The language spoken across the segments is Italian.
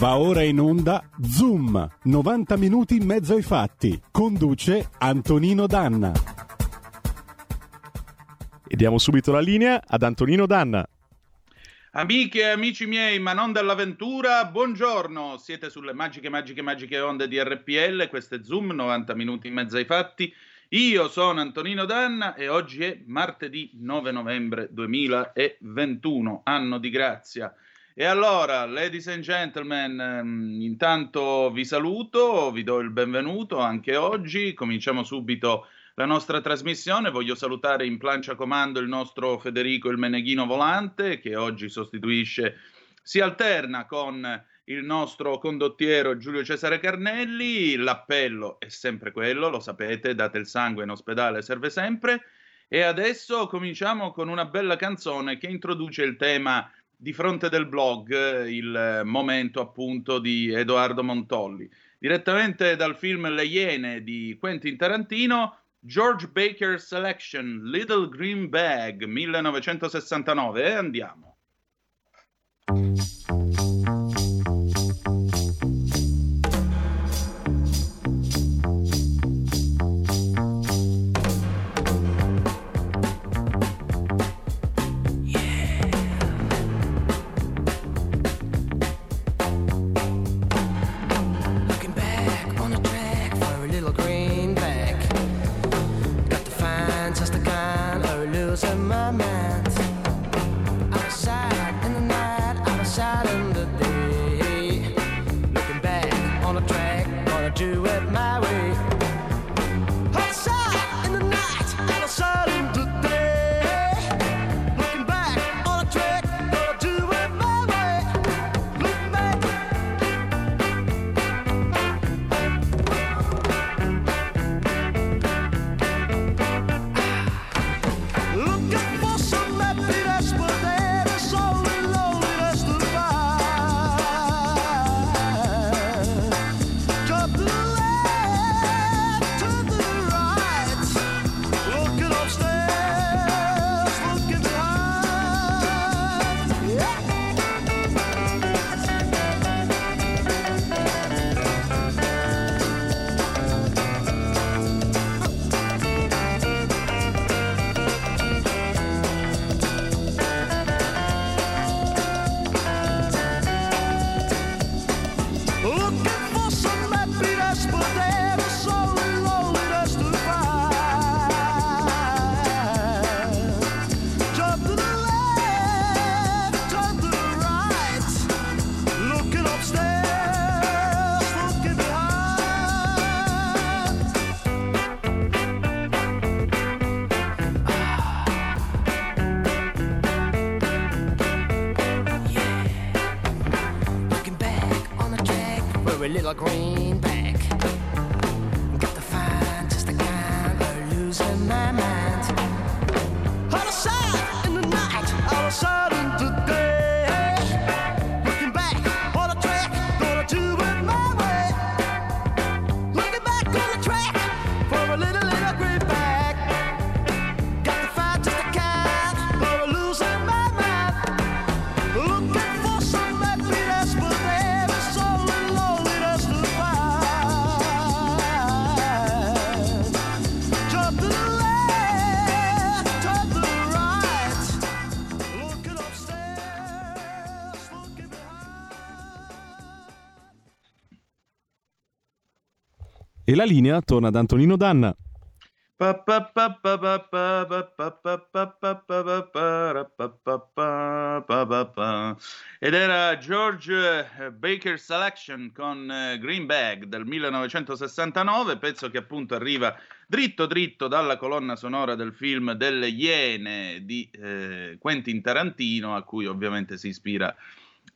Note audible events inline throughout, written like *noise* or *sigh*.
Va ora in onda Zoom, 90 minuti in mezzo ai fatti. Conduce Antonino Danna. E diamo subito la linea ad Antonino Danna. Amiche e amici miei, ma non dell'avventura, buongiorno. Siete sulle magiche, magiche, magiche onde di RPL. Questo è Zoom, 90 minuti in mezzo ai fatti. Io sono Antonino Danna e oggi è martedì 9 novembre 2021, anno di grazia. E allora, ladies and gentlemen, ehm, intanto vi saluto, vi do il benvenuto anche oggi. Cominciamo subito la nostra trasmissione. Voglio salutare in plancia comando il nostro Federico il Meneghino Volante, che oggi sostituisce, si alterna con il nostro condottiero Giulio Cesare Carnelli. L'appello è sempre quello, lo sapete, date il sangue in ospedale, serve sempre. E adesso cominciamo con una bella canzone che introduce il tema di fronte del blog, il momento appunto di Edoardo Montolli. Direttamente dal film Le Iene di Quentin Tarantino, George Baker Selection, Little Green Bag, 1969. E andiamo. La linea torna ad Antonino Danna. Ed era George eh, Baker Selection con eh, Green Bag del 1969, pezzo che appunto arriva dritto dritto dalla colonna sonora del film Delle Iene di eh, Quentin Tarantino, a cui ovviamente si ispira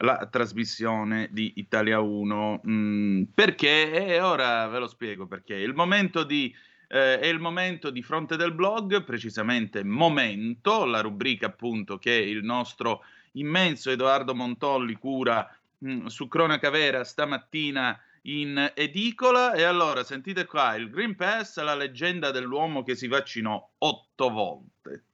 la trasmissione di Italia 1. Mm, perché? E ora ve lo spiego perché. Il momento di eh, è il momento di fronte del blog, precisamente Momento, la rubrica appunto che il nostro immenso Edoardo Montolli cura mh, su Cronaca Vera stamattina in edicola. E allora sentite qua: il Green Pass, la leggenda dell'uomo che si vaccinò otto volte.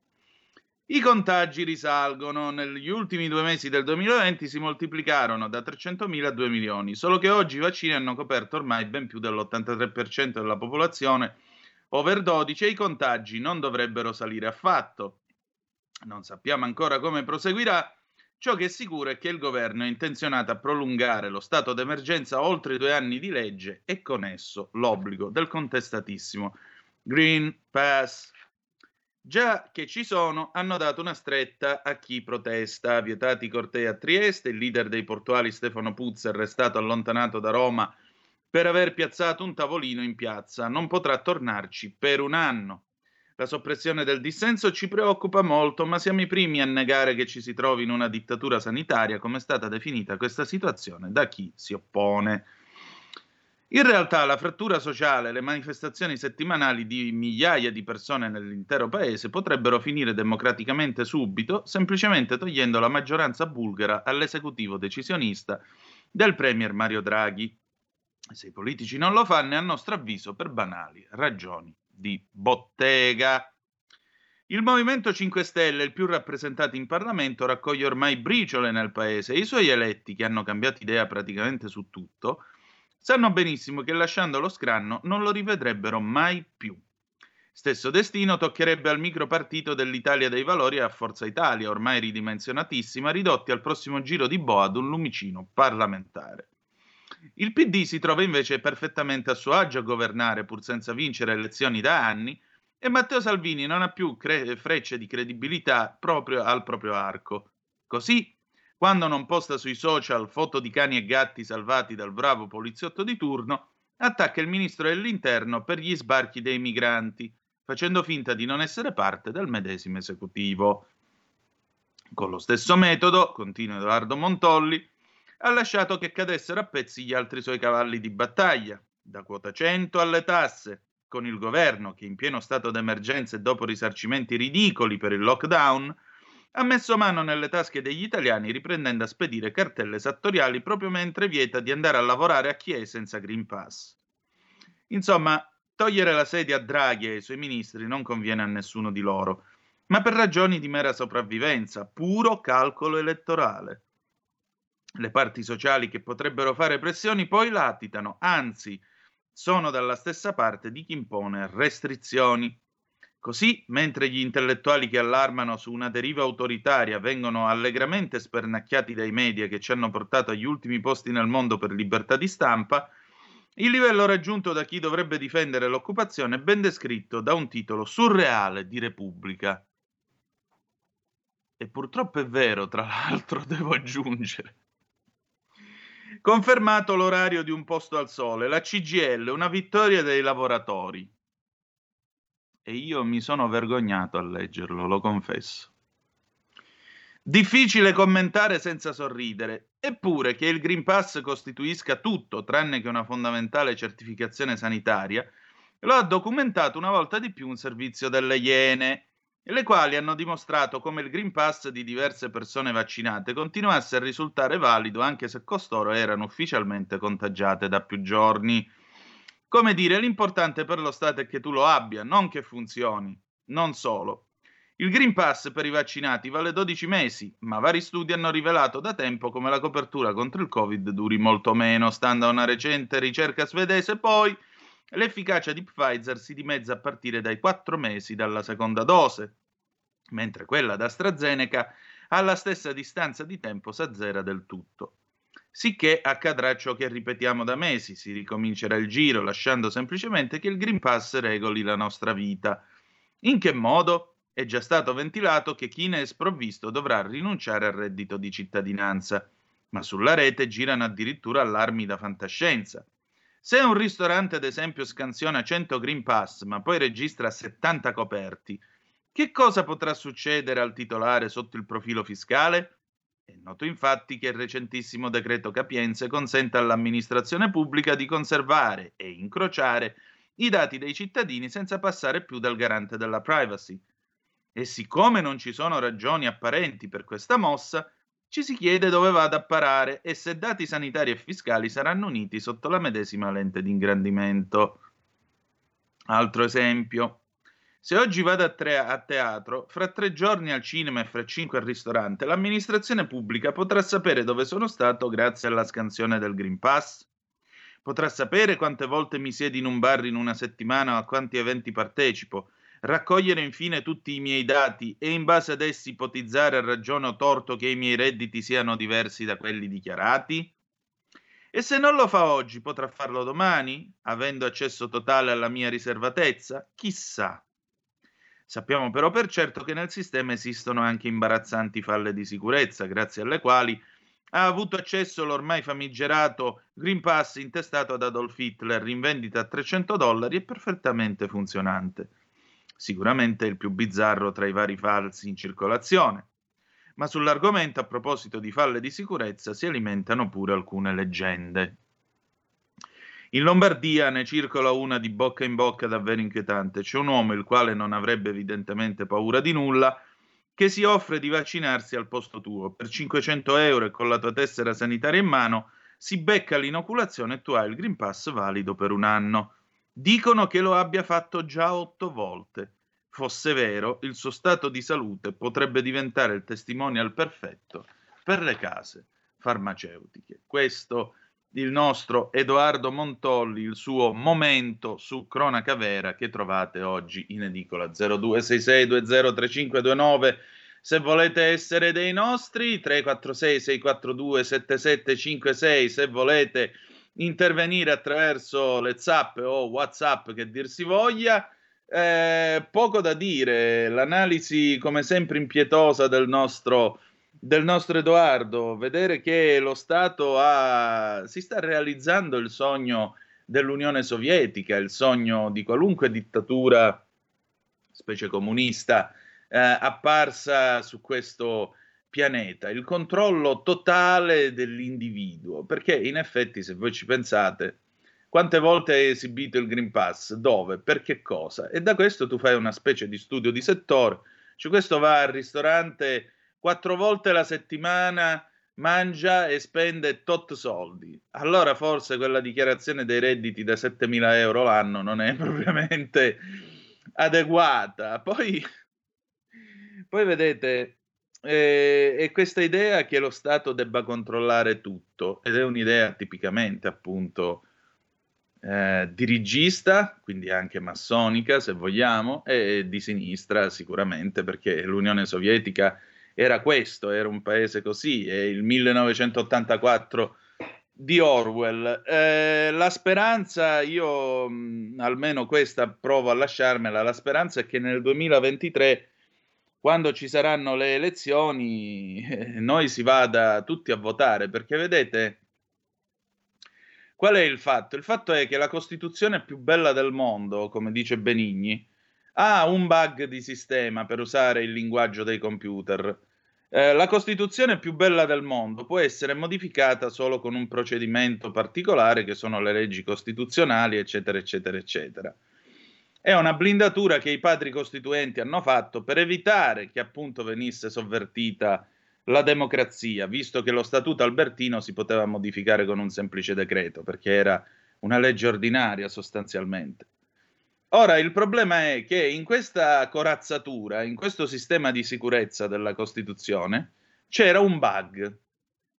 I contagi risalgono. Negli ultimi due mesi del 2020 si moltiplicarono da 300.000 a 2 milioni, solo che oggi i vaccini hanno coperto ormai ben più dell'83% della popolazione over 12 e i contagi non dovrebbero salire affatto. Non sappiamo ancora come proseguirà. Ciò che è sicuro è che il governo è intenzionato a prolungare lo stato d'emergenza oltre due anni di legge e con esso l'obbligo del contestatissimo Green Pass. Già che ci sono, hanno dato una stretta a chi protesta. Vietati i cortei a Trieste, il leader dei portuali Stefano Puzzer è stato allontanato da Roma per aver piazzato un tavolino in piazza. Non potrà tornarci per un anno. La soppressione del dissenso ci preoccupa molto, ma siamo i primi a negare che ci si trovi in una dittatura sanitaria, come è stata definita questa situazione da chi si oppone. In realtà la frattura sociale, le manifestazioni settimanali di migliaia di persone nell'intero paese potrebbero finire democraticamente subito, semplicemente togliendo la maggioranza bulgara all'esecutivo decisionista del premier Mario Draghi. Se i politici non lo fanno è a nostro avviso per banali ragioni di bottega. Il Movimento 5 Stelle, il più rappresentato in Parlamento, raccoglie ormai briciole nel paese e i suoi eletti, che hanno cambiato idea praticamente su tutto, sanno benissimo che lasciando lo scranno non lo rivedrebbero mai più. Stesso destino toccherebbe al micropartito dell'Italia dei Valori e a Forza Italia, ormai ridimensionatissima, ridotti al prossimo giro di boa ad un lumicino parlamentare. Il PD si trova invece perfettamente a suo agio a governare pur senza vincere elezioni da anni e Matteo Salvini non ha più cre- frecce di credibilità proprio al proprio arco. Così quando non posta sui social foto di cani e gatti salvati dal bravo poliziotto di turno, attacca il ministro dell'interno per gli sbarchi dei migranti, facendo finta di non essere parte del medesimo esecutivo. Con lo stesso metodo, continua Edoardo Montolli, ha lasciato che cadessero a pezzi gli altri suoi cavalli di battaglia, da quota 100 alle tasse, con il governo che in pieno stato d'emergenza e dopo risarcimenti ridicoli per il lockdown ha messo mano nelle tasche degli italiani riprendendo a spedire cartelle esattoriali proprio mentre vieta di andare a lavorare a chi è senza Green Pass. Insomma, togliere la sedia a Draghi e ai suoi ministri non conviene a nessuno di loro, ma per ragioni di mera sopravvivenza, puro calcolo elettorale. Le parti sociali che potrebbero fare pressioni poi latitano, anzi, sono dalla stessa parte di chi impone restrizioni. Così, mentre gli intellettuali che allarmano su una deriva autoritaria vengono allegramente spernacchiati dai media che ci hanno portato agli ultimi posti nel mondo per libertà di stampa, il livello raggiunto da chi dovrebbe difendere l'occupazione è ben descritto da un titolo surreale di Repubblica. E purtroppo è vero, tra l'altro, *laughs* devo aggiungere. Confermato l'orario di un posto al sole, la CGL, una vittoria dei lavoratori e io mi sono vergognato a leggerlo, lo confesso. Difficile commentare senza sorridere, eppure che il Green Pass costituisca tutto tranne che una fondamentale certificazione sanitaria, lo ha documentato una volta di più un servizio delle Iene, le quali hanno dimostrato come il Green Pass di diverse persone vaccinate continuasse a risultare valido anche se costoro erano ufficialmente contagiate da più giorni. Come dire, l'importante per lo Stato è che tu lo abbia, non che funzioni. Non solo. Il Green Pass per i vaccinati vale 12 mesi, ma vari studi hanno rivelato da tempo come la copertura contro il Covid duri molto meno. Stando a una recente ricerca svedese, poi l'efficacia di Pfizer si dimezza a partire dai 4 mesi dalla seconda dose, mentre quella d'AstraZeneca alla stessa distanza di tempo s'azzera del tutto. Sicché accadrà ciò che ripetiamo da mesi, si ricomincerà il giro lasciando semplicemente che il Green Pass regoli la nostra vita. In che modo? È già stato ventilato che chi ne è sprovvisto dovrà rinunciare al reddito di cittadinanza, ma sulla rete girano addirittura allarmi da fantascienza. Se un ristorante, ad esempio, scansiona 100 Green Pass, ma poi registra 70 coperti, che cosa potrà succedere al titolare sotto il profilo fiscale? È noto infatti che il recentissimo decreto Capienze consente all'amministrazione pubblica di conservare e incrociare i dati dei cittadini senza passare più dal garante della privacy. E siccome non ci sono ragioni apparenti per questa mossa, ci si chiede dove vada a parare e se dati sanitari e fiscali saranno uniti sotto la medesima lente di ingrandimento. Altro esempio. Se oggi vado a, tre- a teatro, fra tre giorni al cinema e fra cinque al ristorante, l'amministrazione pubblica potrà sapere dove sono stato grazie alla scansione del Green Pass? Potrà sapere quante volte mi siedo in un bar in una settimana o a quanti eventi partecipo? Raccogliere infine tutti i miei dati e in base ad essi ipotizzare a ragione o torto che i miei redditi siano diversi da quelli dichiarati? E se non lo fa oggi, potrà farlo domani, avendo accesso totale alla mia riservatezza? Chissà. Sappiamo però per certo che nel sistema esistono anche imbarazzanti falle di sicurezza, grazie alle quali ha avuto accesso l'ormai famigerato Green Pass intestato ad Adolf Hitler in vendita a 300 dollari e perfettamente funzionante. Sicuramente il più bizzarro tra i vari falsi in circolazione. Ma sull'argomento, a proposito di falle di sicurezza, si alimentano pure alcune leggende. In Lombardia ne circola una di bocca in bocca davvero inquietante. C'è un uomo il quale non avrebbe evidentemente paura di nulla, che si offre di vaccinarsi al posto tuo. Per 500 euro e con la tua tessera sanitaria in mano si becca l'inoculazione e tu hai il Green Pass valido per un anno. Dicono che lo abbia fatto già otto volte. Fosse vero, il suo stato di salute potrebbe diventare il testimonial perfetto per le case farmaceutiche. Questo il nostro Edoardo Montolli, il suo momento su Cronaca Vera che trovate oggi in edicola 0266203529. Se volete essere dei nostri, 346 642 7756, se volete intervenire attraverso le zap o WhatsApp che dir si voglia. Eh, poco da dire, l'analisi come sempre impietosa del nostro del nostro Edoardo, vedere che lo Stato ha, si sta realizzando il sogno dell'Unione Sovietica, il sogno di qualunque dittatura, specie comunista, eh, apparsa su questo pianeta, il controllo totale dell'individuo, perché in effetti se voi ci pensate, quante volte hai esibito il Green Pass? Dove? Per che cosa? E da questo tu fai una specie di studio di settore, cioè questo va al ristorante quattro volte la settimana mangia e spende tot soldi. Allora forse quella dichiarazione dei redditi da 7.000 euro l'anno non è *laughs* propriamente adeguata. Poi, poi vedete, eh, è questa idea che lo Stato debba controllare tutto ed è un'idea tipicamente appunto eh, dirigista, quindi anche massonica se vogliamo, e di sinistra sicuramente perché l'Unione Sovietica era questo, era un paese così, è il 1984 di Orwell. Eh, la speranza, io mh, almeno questa provo a lasciarmela, la speranza è che nel 2023, quando ci saranno le elezioni, eh, noi si vada tutti a votare, perché vedete, qual è il fatto? Il fatto è che la Costituzione più bella del mondo, come dice Benigni, ha un bug di sistema per usare il linguaggio dei computer. Eh, la Costituzione più bella del mondo può essere modificata solo con un procedimento particolare, che sono le leggi costituzionali, eccetera, eccetera, eccetera. È una blindatura che i padri costituenti hanno fatto per evitare che appunto venisse sovvertita la democrazia, visto che lo statuto albertino si poteva modificare con un semplice decreto, perché era una legge ordinaria sostanzialmente. Ora, il problema è che in questa corazzatura, in questo sistema di sicurezza della Costituzione, c'era un bug.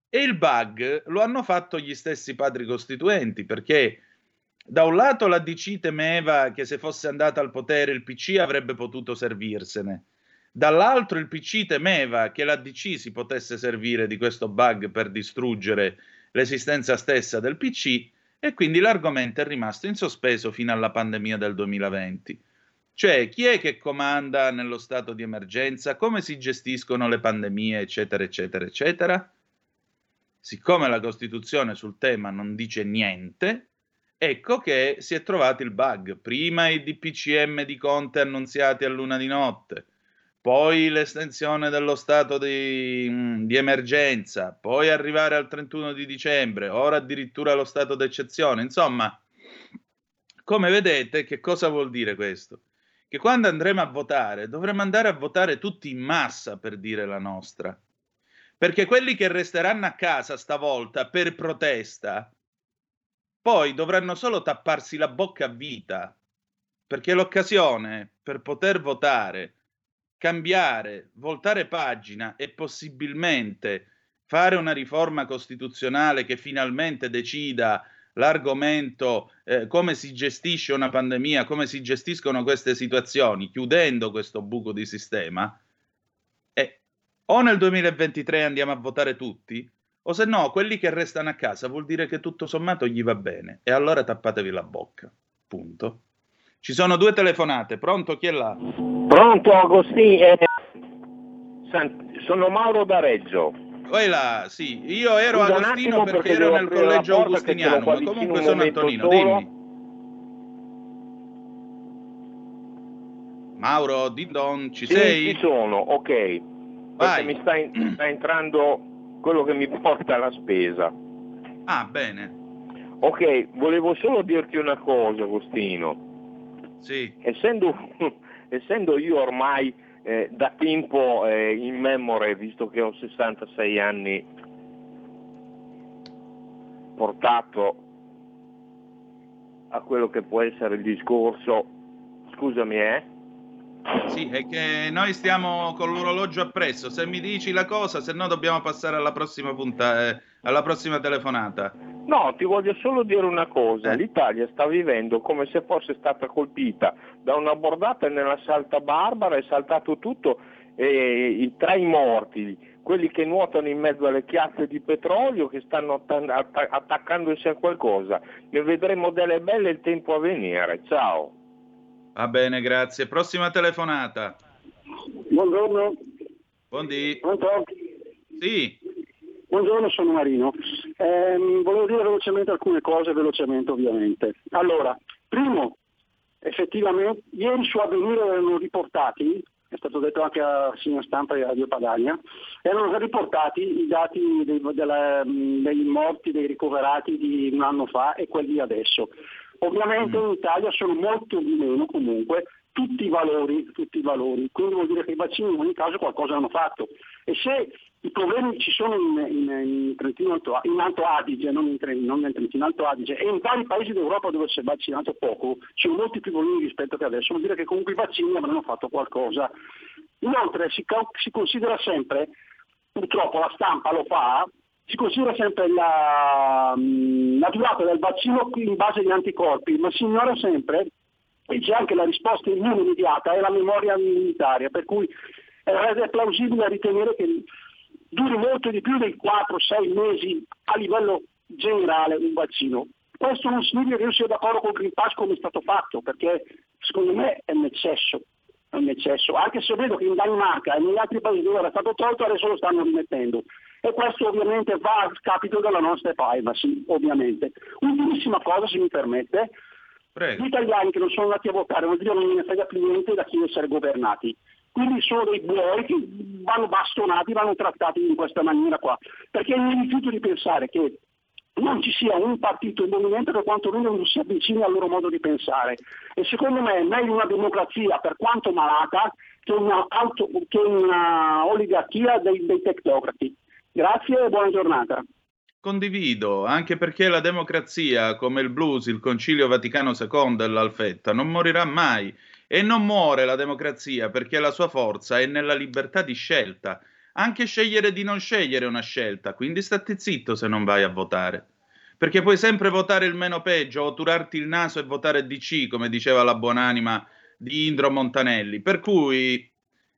E il bug lo hanno fatto gli stessi padri costituenti, perché da un lato la DC temeva che se fosse andata al potere il PC avrebbe potuto servirsene, dall'altro il PC temeva che la DC si potesse servire di questo bug per distruggere l'esistenza stessa del PC e quindi l'argomento è rimasto in sospeso fino alla pandemia del 2020. Cioè, chi è che comanda nello stato di emergenza, come si gestiscono le pandemie, eccetera, eccetera, eccetera. Siccome la Costituzione sul tema non dice niente, ecco che si è trovato il bug. Prima i DPCM di Conte annunziati a luna di notte, poi l'estensione dello stato di, mm, di, emergenza, poi arrivare al 31 di dicembre, ora addirittura lo stato d'eccezione. Insomma, come vedete, che cosa vuol dire questo? Che quando andremo a votare dovremo andare a votare tutti in massa per dire la nostra. Perché quelli che resteranno a casa stavolta per protesta, poi dovranno solo tapparsi la bocca a vita perché l'occasione per poter votare, cambiare, voltare pagina e possibilmente fare una riforma costituzionale che finalmente decida l'argomento eh, come si gestisce una pandemia, come si gestiscono queste situazioni, chiudendo questo buco di sistema, eh, o nel 2023 andiamo a votare tutti, o se no, quelli che restano a casa vuol dire che tutto sommato gli va bene, e allora tappatevi la bocca. Punto. Ci sono due telefonate, pronto? Chi è là? Pronto Agostino? Eh, sono Mauro da Reggio. Là, sì, io ero Scusa Agostino perché, perché ero nel collegio augustiniano, ma comunque sono Antonino, solo. dimmi. Mauro, Dindon, ci sì, sei? Ci sono, ok. Vai. Perché mi sta, in, sta entrando quello che mi porta alla spesa. Ah, bene. Ok, volevo solo dirti una cosa, Agostino. Sì. Essendo, *laughs* essendo io ormai eh, da tempo eh, in memoria, visto che ho 66 anni, portato a quello che può essere il discorso, scusami eh? Sì, è che noi stiamo con l'orologio appresso, se mi dici la cosa, se no dobbiamo passare alla prossima puntata, eh, alla prossima telefonata. No, ti voglio solo dire una cosa, eh. l'Italia sta vivendo come se fosse stata colpita da una bordata nella Salta Barbara, è saltato tutto e i tre morti, quelli che nuotano in mezzo alle chiazze di petrolio, che stanno att- attaccandosi a qualcosa. Ne vedremo delle belle il tempo a venire. Ciao. Va bene, grazie. Prossima telefonata. Buongiorno. Buondì. Pronto? Sì. Buongiorno, sono Marino. Eh, volevo dire velocemente alcune cose, velocemente ovviamente. Allora, primo, effettivamente, ieri su Avvenire erano riportati, è stato detto anche a Signa Stampa e a Radio Padania, erano riportati i dati dei, della, dei morti, dei ricoverati di un anno fa e quelli di adesso. Ovviamente mm. in Italia sono molto di meno comunque, tutti i valori, tutti i valori, quindi vuol dire che i vaccini in ogni caso qualcosa hanno fatto. E se i problemi ci sono in, in, in, Trentino, in Alto Adige, non non nel Trentino, Alto Adige, e in vari paesi d'Europa dove si è vaccinato poco, ci sono molti più problemi rispetto che adesso, vuol dire che comunque i vaccini avranno fatto qualcosa. Inoltre si, si considera sempre, purtroppo la stampa lo fa, si considera sempre la, la durata del vaccino in base agli anticorpi, ma si ignora sempre e c'è anche la risposta immune immediata e la memoria immunitaria, per cui è plausibile ritenere che duri molto di più dei 4-6 mesi a livello generale un vaccino. Questo non significa che io sia d'accordo con il Green Pass come è stato fatto, perché secondo me è un eccesso, è un eccesso. anche se vedo che in Danimarca e negli altri paesi dove era stato tolto adesso lo stanno rimettendo. E questo ovviamente va a scapito della nostra privacy, ovviamente. Ultimissima cosa, se mi permette, Prego. gli italiani che non sono andati a votare vuol dire non ne frega più niente da chi essere governati. Quindi sono dei buoi che vanno bastonati, vanno trattati in questa maniera qua. Perché mi rifiuto di pensare che non ci sia un partito, un movimento che quantomeno non si avvicini al loro modo di pensare. E secondo me è meglio una democrazia, per quanto malata, che una, auto, che una oligarchia dei, dei tecnocrati. Grazie e buona giornata. Condivido, anche perché la democrazia, come il blues, il Concilio Vaticano II e l'Alfetta, non morirà mai e non muore la democrazia perché la sua forza è nella libertà di scelta. Anche scegliere di non scegliere è una scelta, quindi stati zitto se non vai a votare. Perché puoi sempre votare il meno peggio o turarti il naso e votare DC, come diceva la buonanima di Indro Montanelli. Per cui,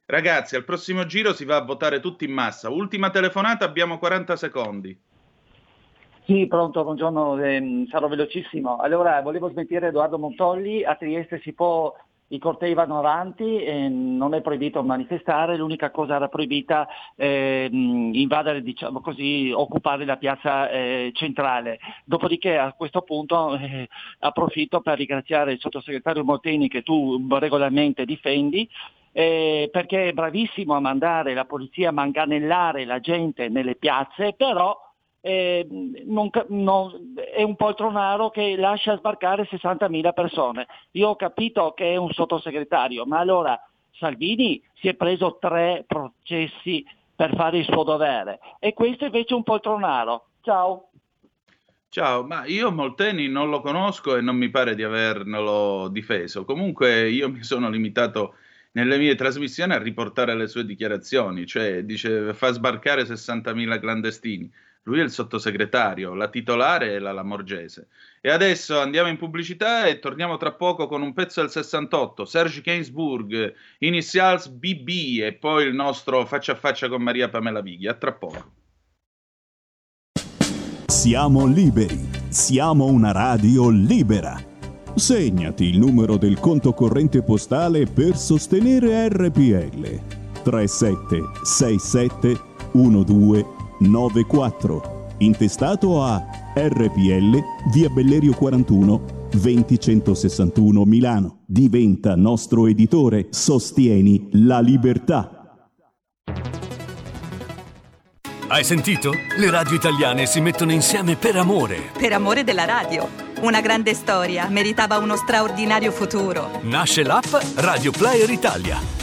ragazzi, al prossimo giro si va a votare tutti in massa. Ultima telefonata, abbiamo 40 secondi. Sì, pronto, buongiorno, eh, sarò velocissimo. Allora, volevo smentire Edoardo Montolli, a Trieste si può i cortei vanno avanti, eh, non è proibito manifestare, l'unica cosa era proibita eh, invadere, diciamo così, occupare la piazza eh, centrale. Dopodiché a questo punto eh, approfitto per ringraziare il sottosegretario Molteni che tu regolarmente difendi, eh, perché è bravissimo a mandare la polizia a manganellare la gente nelle piazze, però eh, non, non, è un poltronaro che lascia sbarcare 60.000 persone. Io ho capito che è un sottosegretario, ma allora Salvini si è preso tre processi per fare il suo dovere e questo invece è un poltronaro. Ciao. Ciao, ma io Molteni non lo conosco e non mi pare di averlo difeso. Comunque io mi sono limitato nelle mie trasmissioni a riportare le sue dichiarazioni, cioè dice fa sbarcare 60.000 clandestini. Lui è il sottosegretario, la titolare è la Lamorgese. E adesso andiamo in pubblicità e torniamo tra poco con un pezzo del 68, Serge Gainsbourg, Initials BB e poi il nostro faccia a faccia con Maria Pamela Vighi. A tra poco. Siamo liberi, siamo una radio libera. Segnati il numero del conto corrente postale per sostenere RPL. 3767 1294. Intestato a RPL via Bellerio 41 20161 Milano. Diventa nostro editore. Sostieni la libertà. Hai sentito? Le radio italiane si mettono insieme per amore. Per amore della radio. Una grande storia meritava uno straordinario futuro. Nasce l'app Radio Player Italia.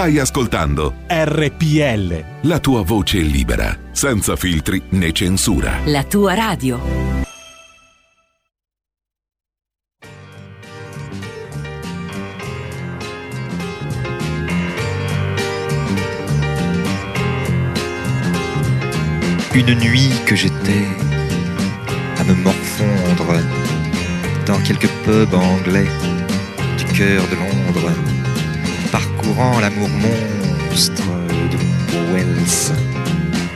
Stai ascoltando RPL. la tua voce libera, senza filtri né censura. La tua radio. Une nuit que j'étais à me morfondre dans quelques pubs anglais du cœur de Londres, parcourant l'amour monstre de Wells,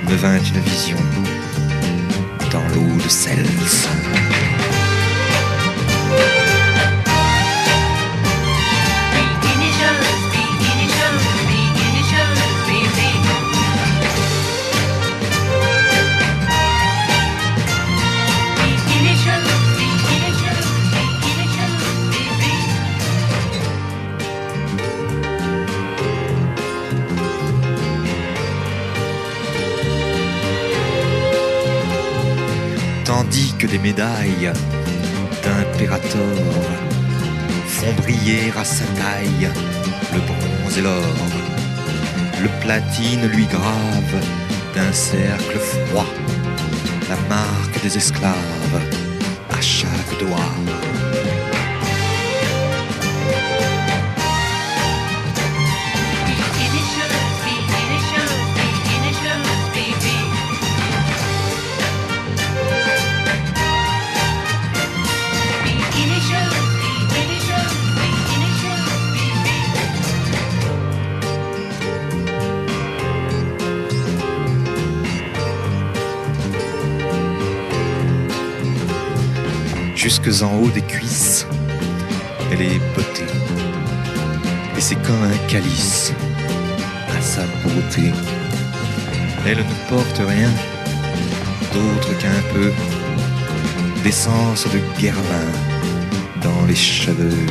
me vint une vision dans l'eau de Cels. Tandis que des médailles d'impérator font briller à sa taille le bronze et l'or. Le platine lui grave d'un cercle froid la marque des esclaves à chaque doigt. Jusque en haut des cuisses, elle est beauté. Et c'est comme un calice à sa beauté. Elle ne porte rien d'autre qu'un peu d'essence de guervin dans les cheveux.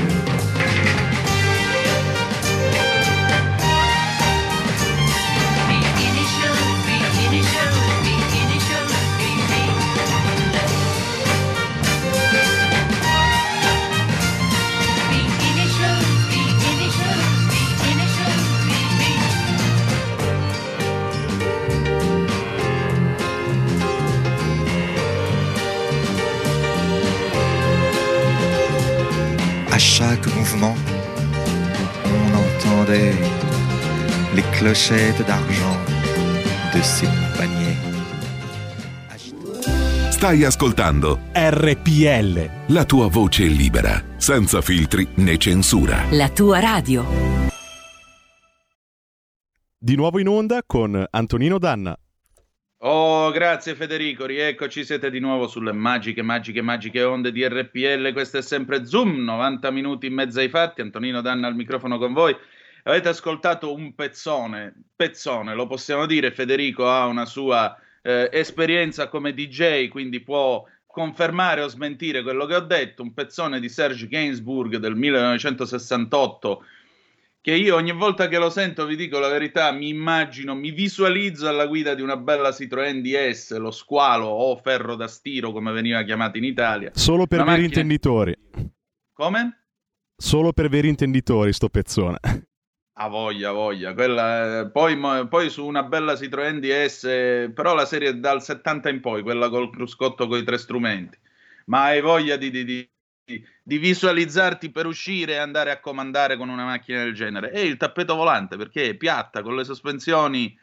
Clochettes d'argent de ses paniers. Stai ascoltando RPL. la tua voce libera, senza filtri né censura. La tua radio. Di nuovo in onda con Antonino Danna. Oh, grazie Federico, rieccoci, siete di nuovo sulle magiche, magiche, magiche onde di RPL, questo è sempre Zoom, 90 minuti in mezzo ai fatti, Antonino Danna al microfono con voi. Avete ascoltato un pezzone, pezzone, lo possiamo dire, Federico ha una sua eh, esperienza come DJ, quindi può confermare o smentire quello che ho detto, un pezzone di Serge Gainsbourg del 1968 che io ogni volta che lo sento, vi dico la verità, mi immagino, mi visualizzo alla guida di una bella Citroën DS, lo squalo o ferro da stiro come veniva chiamato in Italia. Solo per Una veri macchina- intenditori. Come? Solo per veri intenditori sto pezzone. A voglia, voglia. Quella, poi, poi su una bella Citroën DS, però la serie dal 70 in poi, quella col cruscotto con i tre strumenti. Ma hai voglia di, di- di- di visualizzarti per uscire e andare a comandare con una macchina del genere. E il tappeto volante, perché è piatta, con le sospensioni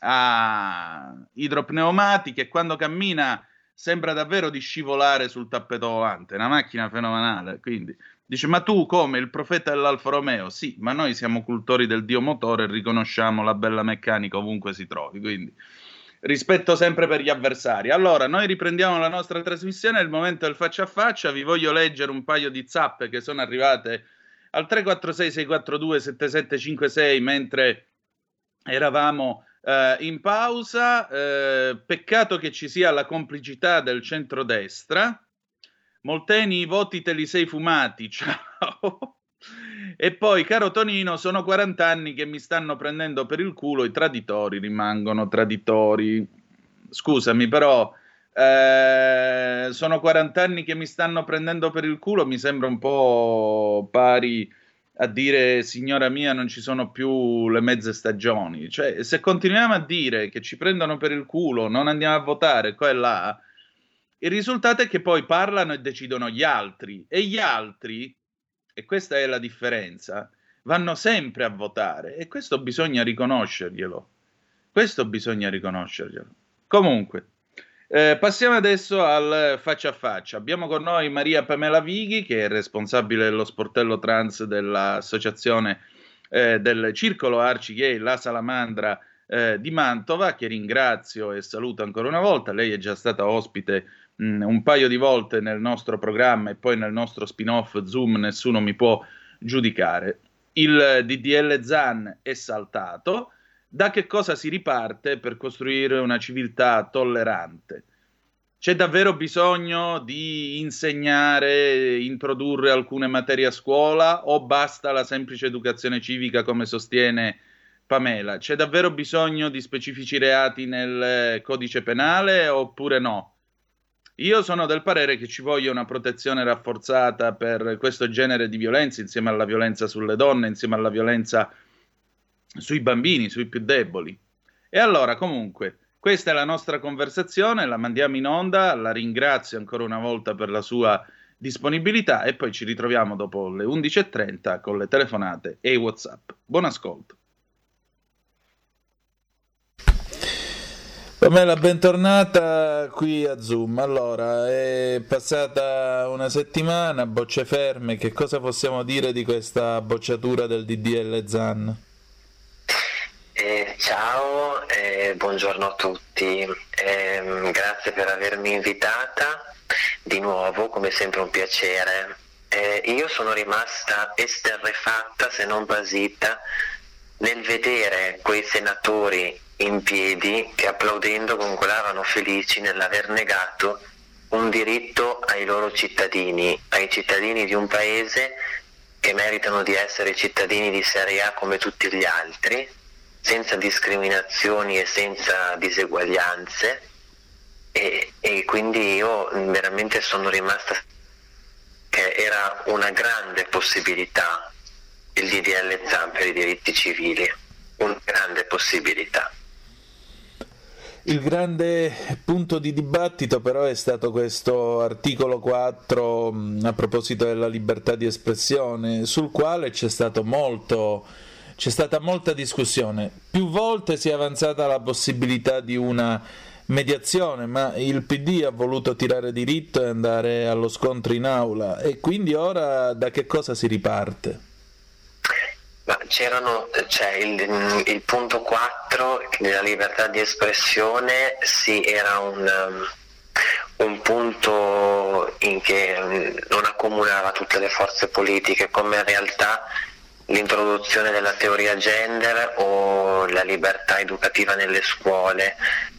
a idropneumatiche quando cammina sembra davvero di scivolare sul tappeto volante. È una macchina fenomenale, quindi... Dice, ma tu come il profeta dell'Alfa Romeo? Sì, ma noi siamo cultori del dio motore e riconosciamo la bella meccanica ovunque si trovi, quindi rispetto sempre per gli avversari. Allora, noi riprendiamo la nostra trasmissione, è il momento del faccia a faccia, vi voglio leggere un paio di zappe che sono arrivate al 346-642-7756 mentre eravamo eh, in pausa. Eh, peccato che ci sia la complicità del centrodestra. Molteni, i voti te li sei fumati, *laughs* ciao. E poi, caro Tonino, sono 40 anni che mi stanno prendendo per il culo, i traditori rimangono traditori. Scusami, però, eh, sono 40 anni che mi stanno prendendo per il culo, mi sembra un po' pari a dire, signora mia, non ci sono più le mezze stagioni. Cioè, se continuiamo a dire che ci prendono per il culo, non andiamo a votare qua e là, il risultato è che poi parlano e decidono gli altri e gli altri, e questa è la differenza, vanno sempre a votare e questo bisogna riconoscerglielo. Questo bisogna riconoscerglielo. Comunque, eh, passiamo adesso al faccia a faccia. Abbiamo con noi Maria Pamela Vighi, che è responsabile dello sportello trans dell'associazione eh, del Circolo Arci Gay La Salamandra eh, di Mantova, che ringrazio e saluto ancora una volta. Lei è già stata ospite mh, un paio di volte nel nostro programma e poi nel nostro spin-off Zoom, nessuno mi può giudicare. Il DDL Zan è saltato. Da che cosa si riparte per costruire una civiltà tollerante? C'è davvero bisogno di insegnare, introdurre alcune materie a scuola o basta la semplice educazione civica come sostiene Pamela? C'è davvero bisogno di specifici reati nel codice penale oppure no? Io sono del parere che ci voglia una protezione rafforzata per questo genere di violenza, insieme alla violenza sulle donne, insieme alla violenza sui bambini, sui più deboli. E allora, comunque, questa è la nostra conversazione, la mandiamo in onda, la ringrazio ancora una volta per la sua disponibilità e poi ci ritroviamo dopo le 11.30 con le telefonate e i WhatsApp. Buon ascolto. Pamela, bentornata qui a Zoom. Allora, è passata una settimana, bocce ferme. Che cosa possiamo dire di questa bocciatura del DDL Zan? Eh, ciao, eh, buongiorno a tutti. Ehm, grazie per avermi invitata di nuovo, come sempre un piacere. Eh, io sono rimasta esterrefatta, se non basita, nel vedere quei senatori in piedi che applaudendo congolavano felici nell'aver negato un diritto ai loro cittadini, ai cittadini di un paese che meritano di essere cittadini di serie A come tutti gli altri, senza discriminazioni e senza diseguaglianze. E, e quindi io veramente sono rimasta che era una grande possibilità il DDL ZAN per i diritti civili, una grande possibilità. Il grande punto di dibattito però è stato questo articolo 4 mh, a proposito della libertà di espressione, sul quale c'è molto c'è stata molta discussione. Più volte si è avanzata la possibilità di una mediazione, ma il PD ha voluto tirare diritto e andare allo scontro in aula e quindi ora da che cosa si riparte? Ma c'erano, cioè il, il punto 4 della libertà di espressione, sì, era un, um, un punto in che um, non accomunava tutte le forze politiche, come in realtà l'introduzione della teoria gender o la libertà educativa nelle scuole.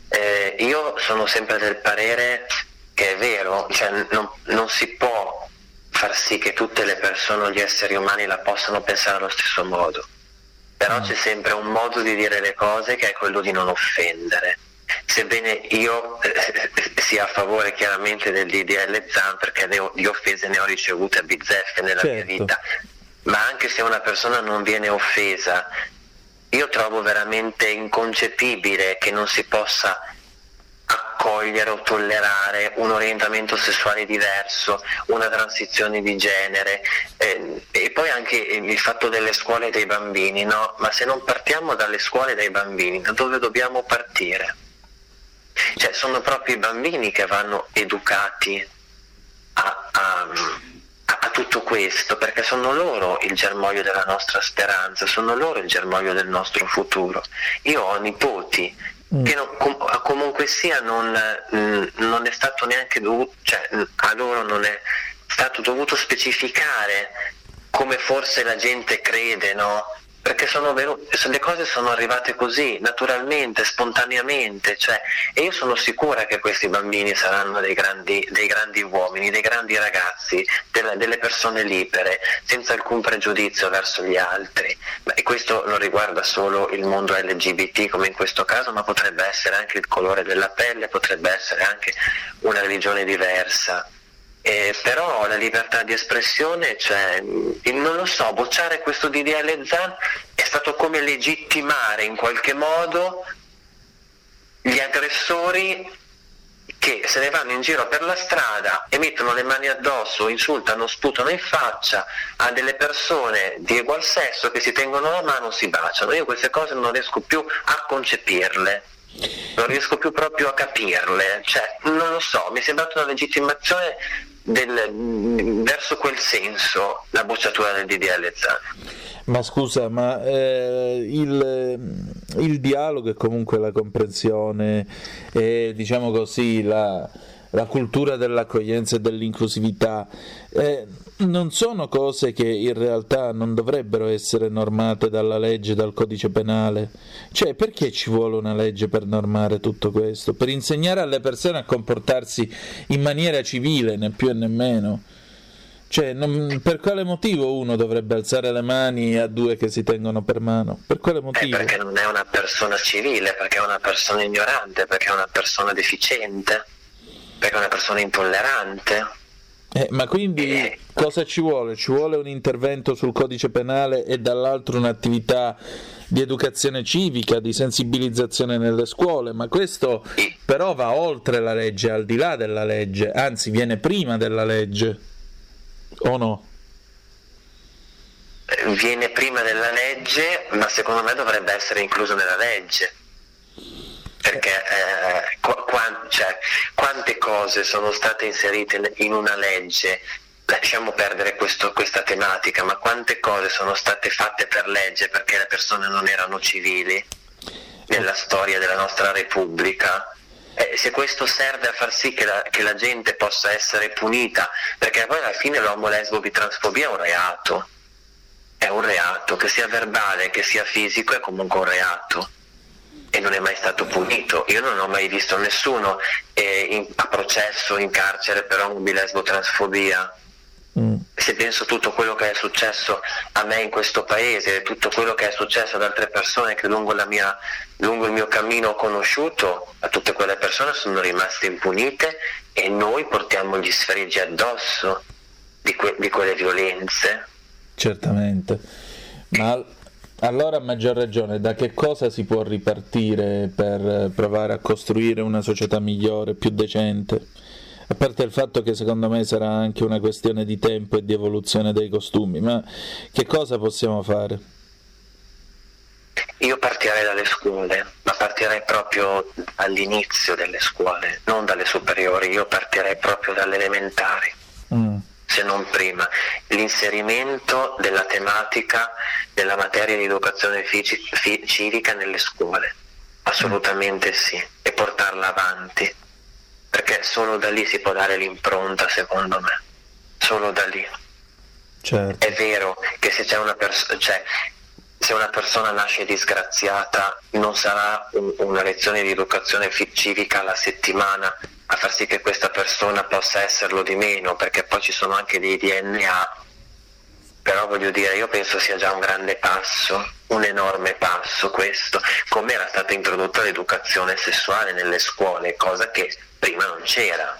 eh, io sono sempre del parere che è vero, cioè non, non si può far sì che tutte le persone o gli esseri umani la possano pensare allo stesso modo. Però c'è sempre un modo di dire le cose che è quello di non offendere. Sebbene io eh, sia a favore chiaramente dell'IDL ZAN perché ne ho- di offese ne ho ricevute a bizzeffe nella mia Certo. vita, ma anche se una persona non viene offesa, io trovo veramente inconcepibile che non si possa accogliere o tollerare un orientamento sessuale diverso, una transizione di genere eh, e poi anche il fatto delle scuole dei bambini, no? Ma se non partiamo dalle scuole dai bambini, da dove dobbiamo partire? Cioè sono proprio i bambini che vanno educati a- a- a tutto questo, perché sono loro il germoglio della nostra speranza, sono loro il germoglio del nostro futuro. Io ho nipoti che non- com- comunque sia non, mm, non è stato neanche dovuto, cioè mm, a loro non è stato dovuto specificare come forse la gente crede, no? Perché venu- le cose sono arrivate così, naturalmente, spontaneamente, cioè, e io sono sicura che questi bambini saranno dei grandi, dei grandi uomini, dei grandi ragazzi, delle, delle persone libere, senza alcun pregiudizio verso gli altri. E questo non riguarda solo il mondo LGBT come in questo caso, ma potrebbe essere anche il colore della pelle, potrebbe essere anche una religione diversa. Eh, però la libertà di espressione, cioè, non lo so, bocciare questo DDL ZAN è stato come legittimare in qualche modo gli aggressori che se ne vanno in giro per la strada e mettono le mani addosso, insultano, sputano in faccia a delle persone di egual sesso che si tengono la mano, si baciano. Io queste cose non riesco più a concepirle, non riesco più proprio a capirle, cioè non lo so, mi è sembrata una legittimazione del- verso quel senso la bocciatura del DDL ZAN. Ma scusa, ma eh, il, il dialogo e comunque la comprensione e diciamo così la, la cultura dell'accoglienza e dell'inclusività eh, non sono cose che in realtà non dovrebbero essere normate dalla legge, dal codice penale. Cioè, perché ci vuole una legge per normare tutto questo? Per insegnare alle persone a comportarsi in maniera civile, né più e né meno. Cioè, non- per quale motivo uno dovrebbe alzare le mani a due che si tengono per mano? Per quale Eh, motivo? perché non è una persona civile, perché è una persona ignorante, perché è una persona deficiente, perché è una persona intollerante. Eh, ma quindi cosa ci vuole? Ci vuole un intervento sul codice penale e dall'altro un'attività di educazione civica, di sensibilizzazione nelle scuole, ma questo però va oltre la legge, al di là della legge, anzi viene prima della legge. O no? Eh, Viene prima della legge, ma secondo me dovrebbe essere incluso nella legge. Perché eh, quan- cioè, quante cose sono state inserite in- in una legge, lasciamo perdere questo- questa tematica, ma quante cose sono state fatte per legge perché le persone non erano civili nella storia della nostra Repubblica? Eh, se questo serve a far sì che la, che la gente possa essere punita, perché poi alla fine l'uomo lesbo bitransfobia è un reato, è un reato, che sia verbale, che sia fisico, è comunque un reato e non è mai stato punito. Io non ho mai visto nessuno eh, in- a processo in carcere per omolesbo transfobia. Se penso a tutto quello che è successo a me in questo paese, tutto quello che è successo ad altre persone che lungo, la mia- lungo il mio cammino ho conosciuto, a tutte quelle persone sono rimaste impunite e noi portiamo gli sfregi addosso di, que- di quelle violenze. Certamente. Ma allora a maggior ragione, da che cosa si può ripartire per provare a costruire una società migliore, più decente? A parte il fatto che secondo me sarà anche una questione di tempo e di evoluzione dei costumi, ma che cosa possiamo fare? Io partirei dalle scuole, ma partirei proprio all'inizio delle scuole, non dalle superiori, io partirei proprio dalle elementari, se non prima. L'inserimento della tematica della materia di educazione civica nelle scuole, assolutamente sì, e portarla avanti, perché solo da lì si può dare l'impronta, secondo me, solo da lì. Certo. È vero che se c'è una persona, cioè, se una persona nasce disgraziata non sarà un- una lezione di educazione civica alla settimana a far sì che questa persona possa esserlo di meno, perché poi ci sono anche dei DNA però voglio dire, io penso sia già un grande passo, un enorme passo questo, come era stata introdotta l'educazione sessuale nelle scuole, cosa che prima non c'era.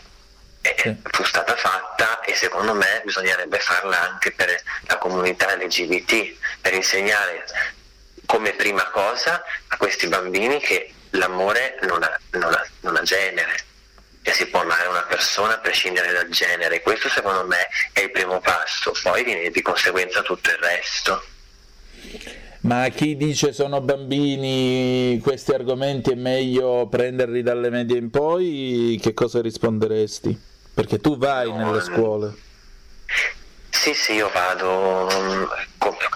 E fu stata fatta e secondo me bisognerebbe farla anche per la comunità LGBT, per insegnare come prima cosa a questi bambini che l'amore non ha, non ha- non ha genere e si può amare una persona a prescindere dal genere. Questo secondo me è il primo passo, poi viene di conseguenza tutto il resto. Ma chi dice sono bambini, questi argomenti è meglio prenderli dalle medie in poi, che cosa risponderesti? Perché tu vai nelle scuole. Sì, sì, io vado, mm,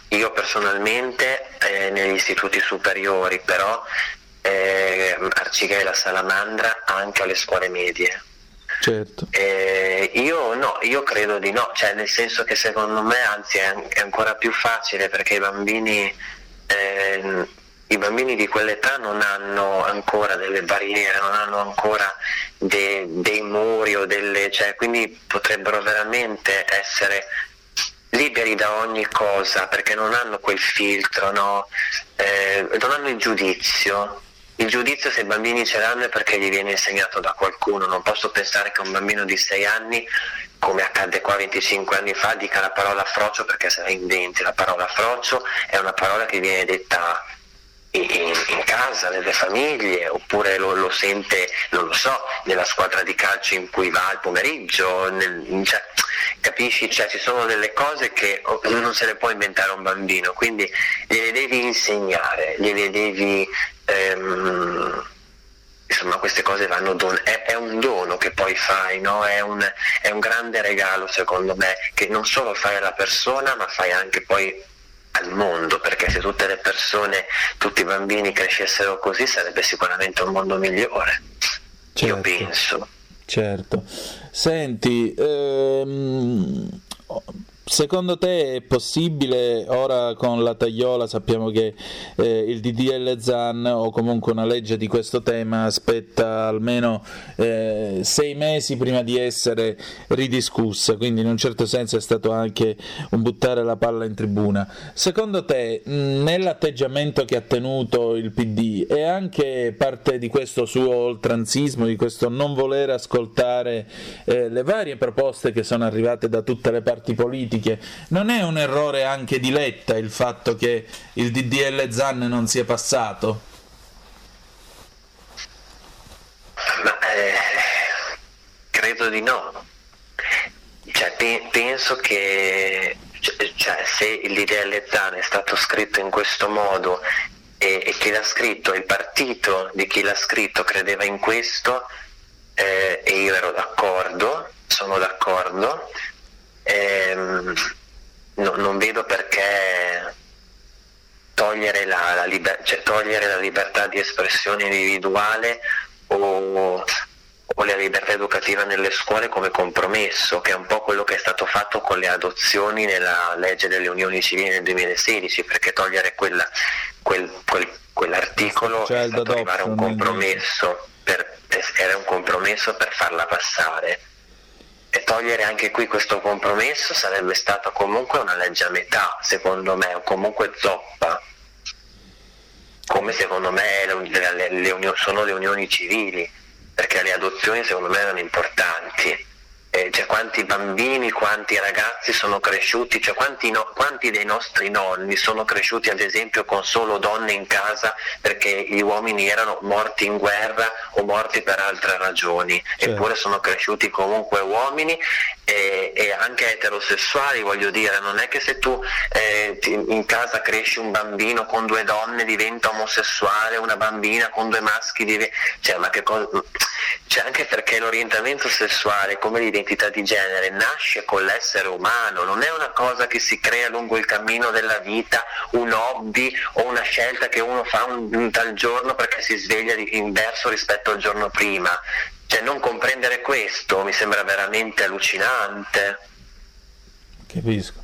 io personalmente eh, negli istituti superiori, però eh, Arcighela Salamandra anche alle scuole medie. Certo. Eh, io no, io credo di no, cioè nel senso che secondo me anzi è, è ancora più facile perché i bambini, ehm, i bambini di quell'età non hanno ancora delle barriere, non hanno ancora de- dei muri o delle, cioè, quindi potrebbero veramente essere liberi da ogni cosa perché non hanno quel filtro, no? Eh, non hanno il giudizio. Il giudizio se i bambini ce l'hanno è perché gli viene insegnato da qualcuno, non posso pensare che un bambino di 6 anni, come accadde qua 25 anni fa, dica la parola frocio perché se la inventi. La parola frocio è una parola che viene detta in, in casa, nelle famiglie, oppure lo, lo sente, non lo so, nella squadra di calcio in cui va al pomeriggio, nel- cioè, capisci? Cioè, ci sono delle cose che oh, non se le può inventare un bambino, quindi gliele devi insegnare, gliele devi... ehm, insomma queste cose vanno don- è, è un dono che poi fai, no? è, un, è un grande regalo secondo me, che non solo fai alla persona ma fai anche poi al mondo, perché se tutte le persone, tutti i bambini crescessero così sarebbe sicuramente un mondo migliore. Io penso. Certo. Senti, ehm, secondo te è possibile, ora con la tagliola sappiamo che eh, il DDL ZAN o comunque una legge di questo tema aspetta almeno eh, sei mesi prima di essere ridiscussa, quindi in un certo senso è stato anche un buttare la palla in tribuna. Secondo te, nell'atteggiamento che ha tenuto il PD è anche parte di questo suo oltranzismo, di questo non voler ascoltare eh, le varie proposte che sono arrivate da tutte le parti politiche? Non è un errore anche di Letta il fatto che il DDL ZAN non sia passato? Ma eh, credo di no. Cioè, pe- penso che cioè, se il DDL ZAN è stato scritto in questo modo e, e chi l'ha scritto, il partito di chi l'ha scritto credeva in questo eh, e io ero d'accordo, sono d'accordo, ehm, no- non vedo perché togliere la, la liber- cioè, togliere la libertà di espressione individuale o, o la libertà educativa nelle scuole come compromesso, che è un po' quello che è stato fatto con le adozioni nella legge delle unioni civili nel 2016, perché togliere quella- quel- quel- quell'articolo è stato arrivare a un compromesso, per- era un compromesso per farla passare. E togliere anche qui questo compromesso sarebbe stata comunque una legge a metà, secondo me, o comunque zoppa, come secondo me le- le- le uni- sono le unioni civili, perché le adozioni secondo me erano importanti. Eh, cioè, quanti bambini, quanti ragazzi sono cresciuti, cioè, quanti, no- quanti dei nostri nonni sono cresciuti ad esempio con solo donne in casa perché gli uomini erano morti in guerra o morti per altre ragioni, eppure sono cresciuti comunque uomini e, e anche eterosessuali, voglio dire, non è che se tu eh, ti- in casa cresci un bambino con due donne diventa omosessuale, una bambina con due maschi diventa... Cioè, ma che cosa... Cioè, anche perché l'orientamento sessuale, come l'identità di genere, nasce con l'essere umano, non è una cosa che si crea lungo il cammino della vita, un hobby o una scelta che uno fa un, un tal giorno perché si sveglia di- inverso rispetto al giorno prima. Cioè, non comprendere questo mi sembra veramente allucinante. Capisco.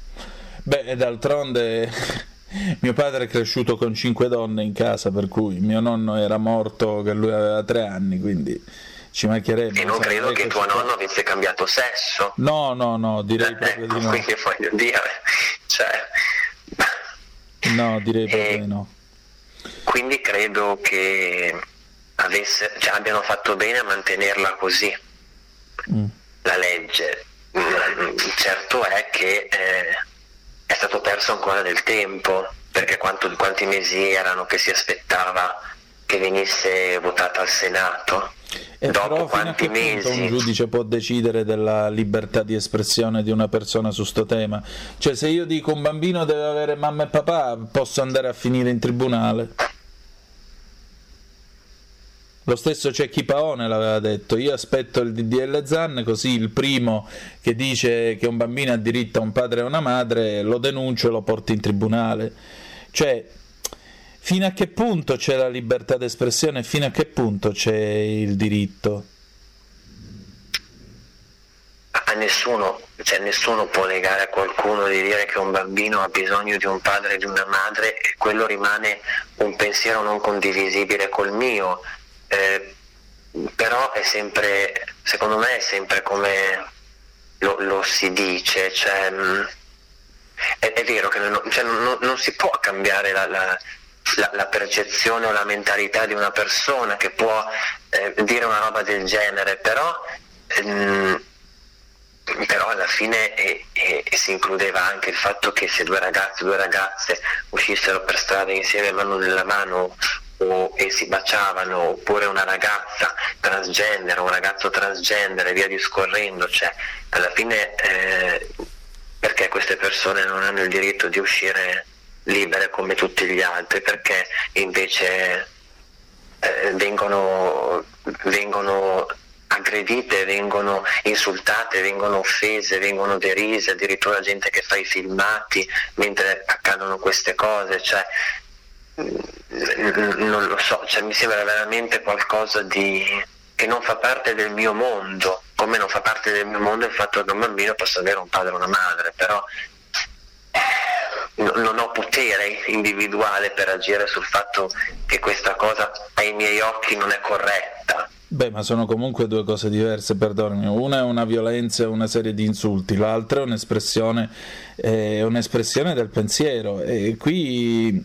Beh, d'altronde *laughs* mio padre è cresciuto con cinque donne in casa, per cui mio nonno era morto che lui aveva tre anni, quindi ci mancherebbe. E non credo che tuo nonno avesse cambiato sesso. No, no, no, direi proprio di no. Quindi voglio dire, *laughs* cioè, No, direi proprio di no. quindi credo che cioè, abbiano fatto bene a mantenerla così, Mm. la legge. Certo è che eh, è stato perso ancora del tempo, perché quanto- quanti mesi erano che si aspettava che venisse votata al Senato? E Dopo però fino a quanti mesi? un giudice può decidere della libertà di espressione di una persona su sto tema? Cioè se io dico un bambino deve avere mamma e papà, posso andare a finire in tribunale. Lo stesso Cecchi Paone l'aveva detto, io aspetto il DDL Zan così il primo che dice che un bambino ha diritto a un padre e a una madre lo denuncio e lo porto in tribunale. Cioè, fino a che punto c'è la libertà d'espressione e fino a che punto c'è il diritto? a nessuno, cioè nessuno può negare a qualcuno di dire che un bambino ha bisogno di un padre e di una madre e quello rimane un pensiero non condivisibile col mio. Eh, però è sempre, secondo me è sempre come lo, lo si dice, cioè, mh, è, è vero che non, cioè, non- non si può cambiare la, la- la- la percezione o la mentalità di una persona che può eh, dire una roba del genere, però ehm, però alla fine eh, eh, si includeva anche il fatto che se due ragazzi due ragazze uscissero per strada insieme mano nella mano o, e si baciavano oppure una ragazza transgender un ragazzo transgender e via discorrendo cioè alla fine eh, perché queste persone non hanno il diritto di uscire libere come tutti gli altri? Perché invece eh, vengono, vengono aggredite, vengono insultate, vengono offese, vengono derise, addirittura gente che fa i filmati mentre accadono queste cose, cioè non lo so, cioè, mi sembra veramente qualcosa di che non fa parte del mio mondo, come non fa parte del mio mondo il fatto che un bambino possa avere un padre e una madre, però no- non ho potere individuale per agire sul fatto che questa cosa ai miei occhi non è corretta. Beh, ma sono comunque due cose diverse, perdonami. Una è una violenza e una serie di insulti, l'altra è un'espressione, è un'espressione del pensiero. E qui,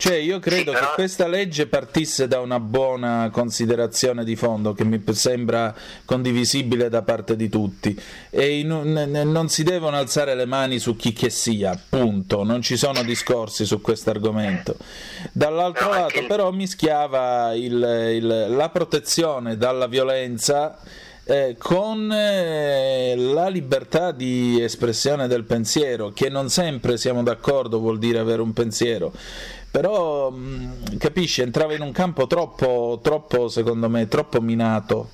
cioè, io credo che questa legge partisse da una buona considerazione di fondo che mi sembra condivisibile da parte di tutti. E un- non si devono alzare le mani su chi che sia, punto. Non ci sono discorsi su questo argomento. Dall'altro lato, però, mischiava il- il- la protezione dalla violenza eh, con eh, la libertà di espressione del pensiero, che non sempre siamo d'accordo vuol dire avere un pensiero. Però mh, capisci, entrava in un campo troppo, troppo, secondo me, troppo minato.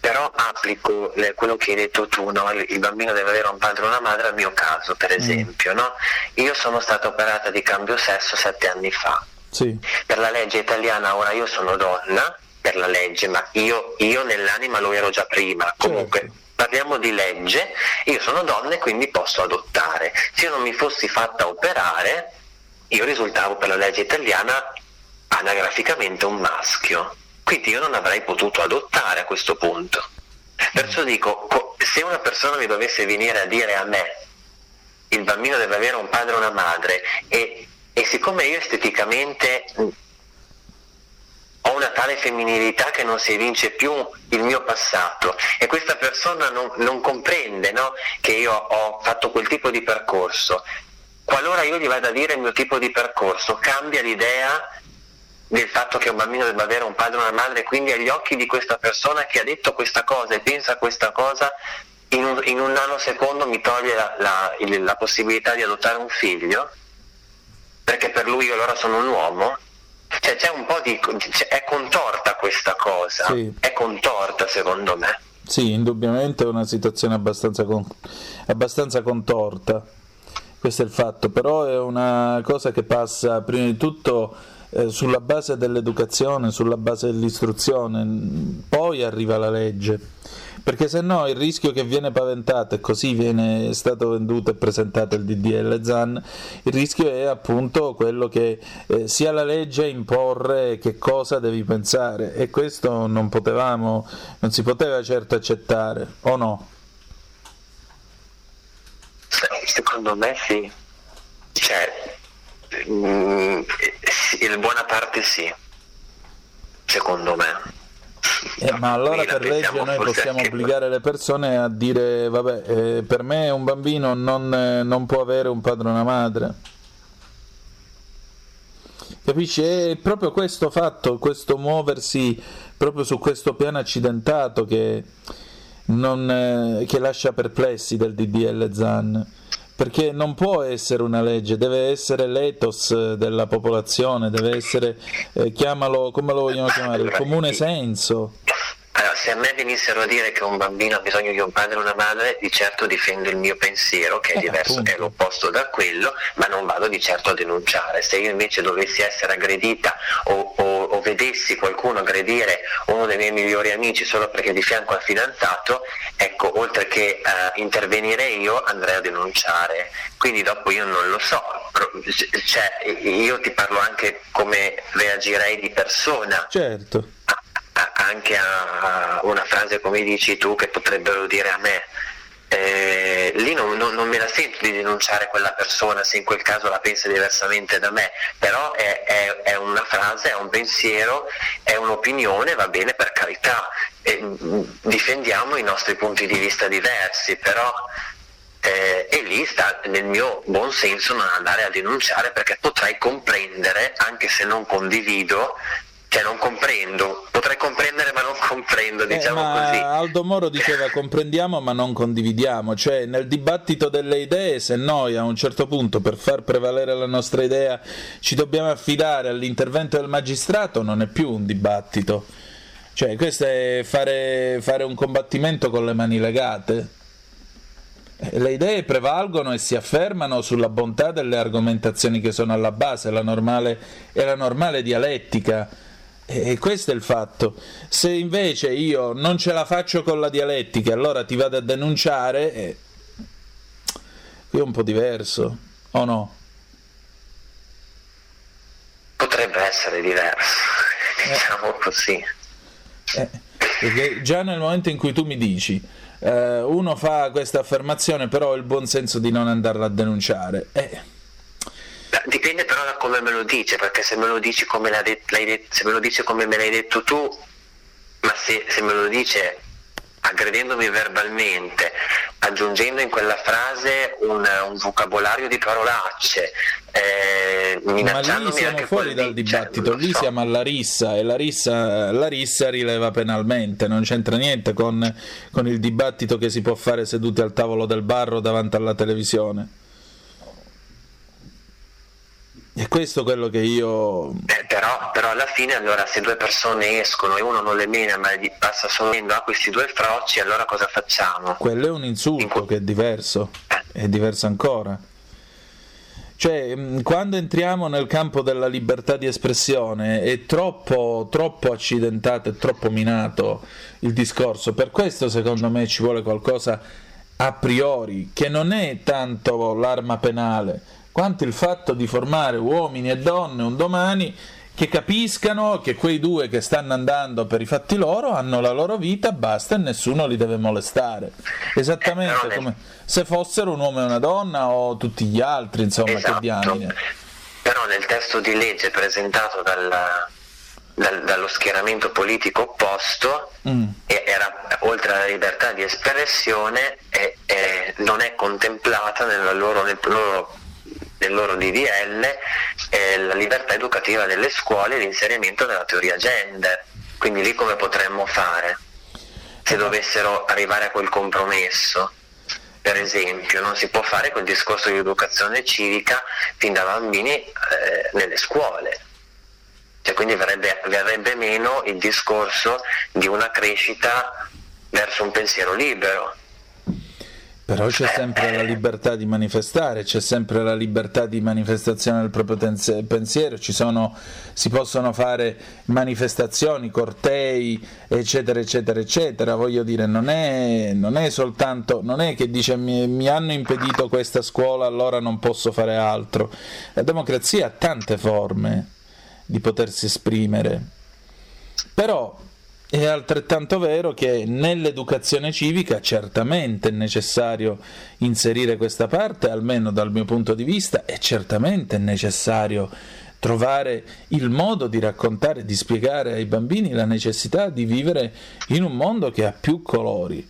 Però applico le- quello che hai detto tu, no? il, bambino deve avere un padre e una madre, al mio caso per esempio. no? Io sono stata operata di cambio sesso sette anni fa. Sì. Per la legge italiana ora io sono donna, per la legge, ma io, io nell'anima lo ero già prima. Comunque parliamo di legge, io sono donna e quindi posso adottare. Se io non mi fossi fatta operare, io risultavo per la legge italiana anagraficamente un maschio. Quindi io non avrei potuto adottare a questo punto. Perciò dico, co- se una persona mi dovesse venire a dire a me il bambino deve avere un padre e una madre e, e siccome io esteticamente ho una tale femminilità che non si evince più il mio passato e questa persona non, non comprende no, che io ho fatto quel tipo di percorso, qualora io gli vada a dire il mio tipo di percorso, cambia l'idea del fatto che un bambino debba avere un padre e una madre, quindi agli occhi di questa persona che ha detto questa cosa e pensa questa cosa, in un, in un nanosecondo mi toglie la, la- il- la possibilità di adottare un figlio, perché per lui io allora sono un uomo. Cioè c'è un po' di... cioè, è contorta questa cosa, Sì. è contorta secondo me. Sì, indubbiamente è una situazione abbastanza, con- abbastanza contorta, questo è il fatto, però è una cosa che passa prima di tutto eh, sulla base dell'educazione, sulla base dell'istruzione, poi arriva la legge. perché se no il rischio che viene paventato e così viene stato venduto e presentato il DDL ZAN, il rischio è appunto quello che eh, sia la legge a imporre che cosa devi pensare e questo non potevamo, non si poteva certo accettare, o no? Secondo me sì. Cioè, mm, in buona parte sì. Secondo me. Eh, ma allora per legge noi possiamo obbligare le persone a dire vabbè eh, per me un bambino non, eh, non può avere un padre e una madre capisci è proprio questo fatto questo muoversi proprio su questo piano accidentato che, non, eh, che lascia perplessi del DDL ZAN perché non può essere una legge, deve essere l'ethos eh, della popolazione, deve essere, eh, chiamalo come lo vogliamo chiamare, il comune senso. Allora, se a me venissero a dire che un bambino ha bisogno di un padre e una madre, di certo difendo il mio pensiero, che è diverso, è l'opposto da quello, ma non vado di certo a denunciare. Se io invece dovessi essere aggredita o, o- o vedessi qualcuno aggredire uno dei miei migliori amici solo perché è di fianco al fidanzato, ecco, oltre che eh, intervenire io, andrei a denunciare. Quindi dopo io non lo so, cioè, io ti parlo anche come reagirei di persona Certo. a- anche a una frase come dici tu che potrebbero dire a me. Eh, lì non, non- non me la sento di denunciare quella persona se in quel caso la pensa diversamente da me, però è, è- è una frase, è un pensiero, è un'opinione, va bene per carità, Eh, difendiamo i nostri punti di vista diversi, però eh, e lì sta nel mio buon senso non andare a denunciare perché potrei comprendere, anche se non condivido, cioè non comprendo, potrei comprendere ma non comprendo, Eh, diciamo ma così. Aldo Moro diceva comprendiamo ma non condividiamo, cioè nel dibattito delle idee se noi a un certo punto per far prevalere la nostra idea ci dobbiamo affidare all'intervento del magistrato non è più un dibattito, cioè questo è fare, fare un combattimento con le mani legate. Eh, Le idee prevalgono e si affermano sulla bontà delle argomentazioni che sono alla base, la normale, è la normale dialettica. E questo è il fatto. Se invece io non ce la faccio con la dialettica, allora ti vado a denunciare, eh, è un po' diverso, o no? Potrebbe essere diverso, *laughs* diciamo così. Eh, perché già nel momento in cui tu mi dici eh, uno fa questa affermazione, però ha il buon senso di non andarla a denunciare, eh, Dipende però da come me lo dice, perché se me lo dici come, l'ha det- l'hai det- se me, lo dice come me l'hai detto tu, ma se, se me lo dice aggredendomi verbalmente, aggiungendo in quella frase un, un vocabolario di parolacce, eh, ma lì siamo fuori dal cioè, dibattito, lo lì so. siamo alla rissa e la rissa, la rissa rileva penalmente, non c'entra niente con, con il dibattito che si può fare seduti al tavolo del bar o davanti alla televisione. E questo è quello che io... Eh, però, però alla fine allora se due persone escono e uno non le mena ma gli passa solo dicendo a questi due frocci, allora cosa facciamo? Quello è un insulto che è diverso, è diverso ancora. Cioè, mh, quando entriamo nel campo della libertà di espressione è troppo, troppo accidentato e troppo minato il discorso. Per questo, secondo me, ci vuole qualcosa a priori, che non è tanto l'arma penale, quanto il fatto di formare uomini e donne un domani che capiscano che quei due che stanno andando per i fatti loro hanno la loro vita, basta e nessuno li deve molestare. Esattamente come se fossero un uomo e una donna o tutti gli altri, insomma, che diamine. Però nel testo di legge presentato dal- dal- dallo schieramento politico opposto Mm. era oltre alla libertà di espressione e- e non è contemplata nella loro- nel loro, nel loro DDL eh, la libertà educativa delle scuole e l'inserimento della teoria gender. Quindi lì come potremmo fare se dovessero arrivare a quel compromesso? Per esempio, non si può fare quel discorso di educazione civica fin da bambini eh, nelle scuole. Cioè, quindi verrebbe, verrebbe meno il discorso di una crescita verso un pensiero libero. Però c'è sempre la libertà di manifestare, c'è sempre la libertà di manifestazione del proprio tense- pensiero, sono, si possono fare manifestazioni, cortei, eccetera, eccetera, eccetera. Voglio dire, non è, non è soltanto, non è che dice mi, mi hanno impedito questa scuola, allora non posso fare altro. La democrazia ha tante forme di potersi esprimere. Però è altrettanto vero che nell'educazione civica certamente è necessario inserire questa parte, almeno dal mio punto di vista, è certamente necessario trovare il modo di raccontare, di spiegare ai bambini la necessità di vivere in un mondo che ha più colori,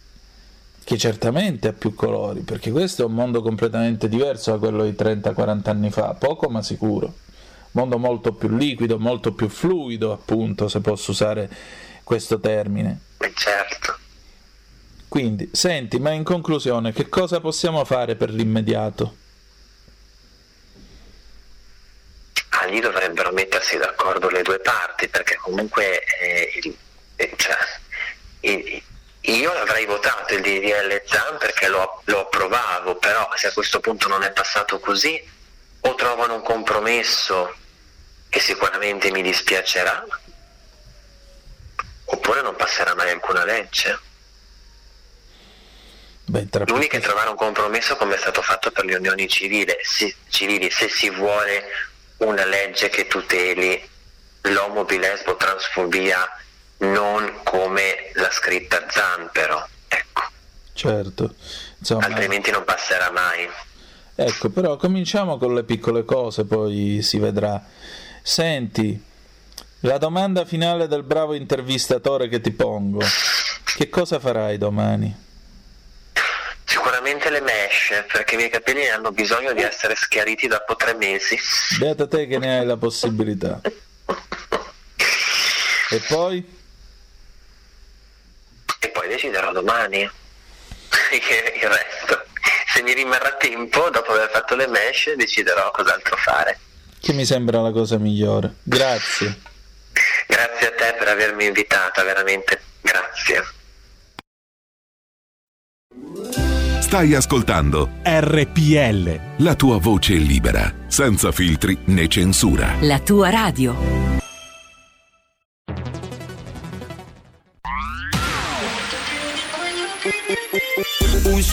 che certamente ha più colori, perché questo è un mondo completamente diverso da quello di 30-40 anni fa, poco ma sicuro. Mondo molto più liquido, molto più fluido, appunto, se posso usare questo termine. Certo. Quindi, senti, ma in conclusione, che cosa possiamo fare per l'immediato? Ah, lì dovrebbero mettersi d'accordo le due parti, perché comunque eh, eh, cioè, il, io avrei votato il DDL ZAN perché lo, lo approvavo, però se a questo punto non è passato così, o trovano un compromesso che sicuramente mi dispiacerà, oppure non passerà mai alcuna legge. Beh, L'unica è trovare un compromesso come è stato fatto per le unioni civili, si- civili, se si vuole una legge che tuteli l'omo, bilesbo, transfobia, non come l'ha scritta Zan però, Certo, insomma, altrimenti non passerà mai. ecco, però cominciamo con le piccole cose, poi si vedrà. Senti, la domanda finale del bravo intervistatore che ti pongo. Che cosa farai domani? Sicuramente le mesh, perché i miei capelli hanno bisogno di essere schiariti dopo tre mesi. Beata te che ne hai la possibilità. E poi? E poi deciderò domani *laughs* il resto. Se mi rimarrà tempo, dopo aver fatto le mesh, deciderò cos'altro fare. Che mi sembra la cosa migliore. Grazie. Grazie a te per avermi invitata, veramente grazie. Stai ascoltando RPL. la tua voce libera, senza filtri né censura. La tua radio.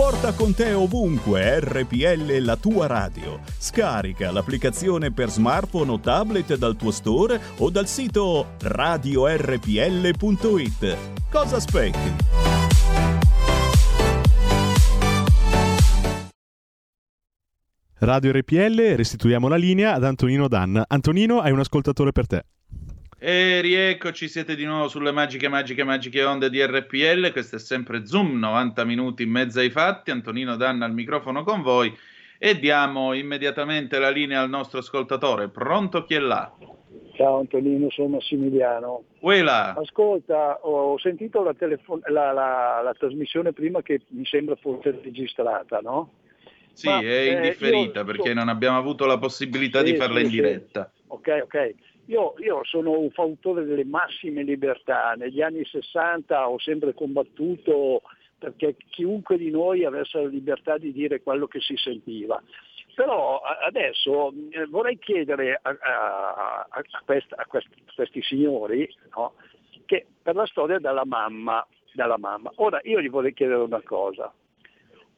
Porta con te ovunque RPL la tua radio. Scarica l'applicazione per smartphone o tablet dal tuo store o dal sito radiorpl.it. Cosa aspetti? Radio RPL, restituiamo la linea ad Antonino Danna. Antonino, hai un ascoltatore per te. E rieccoci, siete di nuovo sulle magiche, magiche, magiche onde di RPL. Questo è sempre Zoom, 90 minuti in mezzo ai fatti. Antonino Danna al microfono con voi. E diamo immediatamente la linea al nostro ascoltatore. Pronto chi è là? Ciao Antonino, sono Massimiliano. Uela. Ascolta, ho sentito la, telefon- la- la- la trasmissione prima che mi sembra fosse registrata, no? Sì, Ma, è eh, indifferita io- perché non abbiamo avuto la possibilità di Sì, farla sì, in sì. diretta. Ok, ok. Io, io sono un fautore delle massime libertà. Negli anni 60 ho sempre combattuto perché chiunque di noi avesse la libertà di dire quello che si sentiva. Però adesso eh, vorrei chiedere a, a- a- quest- a quest- questi signori no, che per la storia della mamma, della mamma. Ora io gli vorrei chiedere una cosa.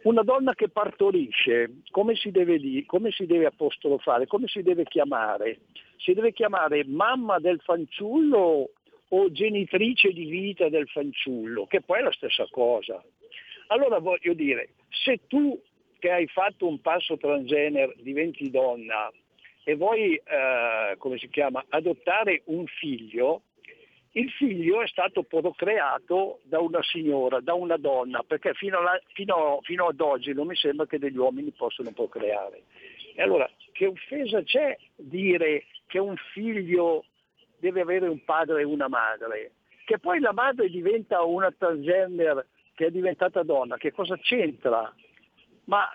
Una donna che partorisce, come si deve come si deve apostrofare, come si deve chiamare? Si deve chiamare mamma del fanciullo o genitrice di vita del fanciullo, che poi è la stessa cosa. Allora voglio dire, se tu che hai fatto un passo transgender diventi donna e vuoi, eh, come si chiama, adottare un figlio, il figlio è stato procreato da una signora, da una donna, perché fino, alla- fino- fino ad oggi non mi sembra che degli uomini possano procreare. E allora che offesa c'è dire che un figlio deve avere un padre e una madre? Che poi la madre diventa una transgender che è diventata donna, che cosa c'entra? Ma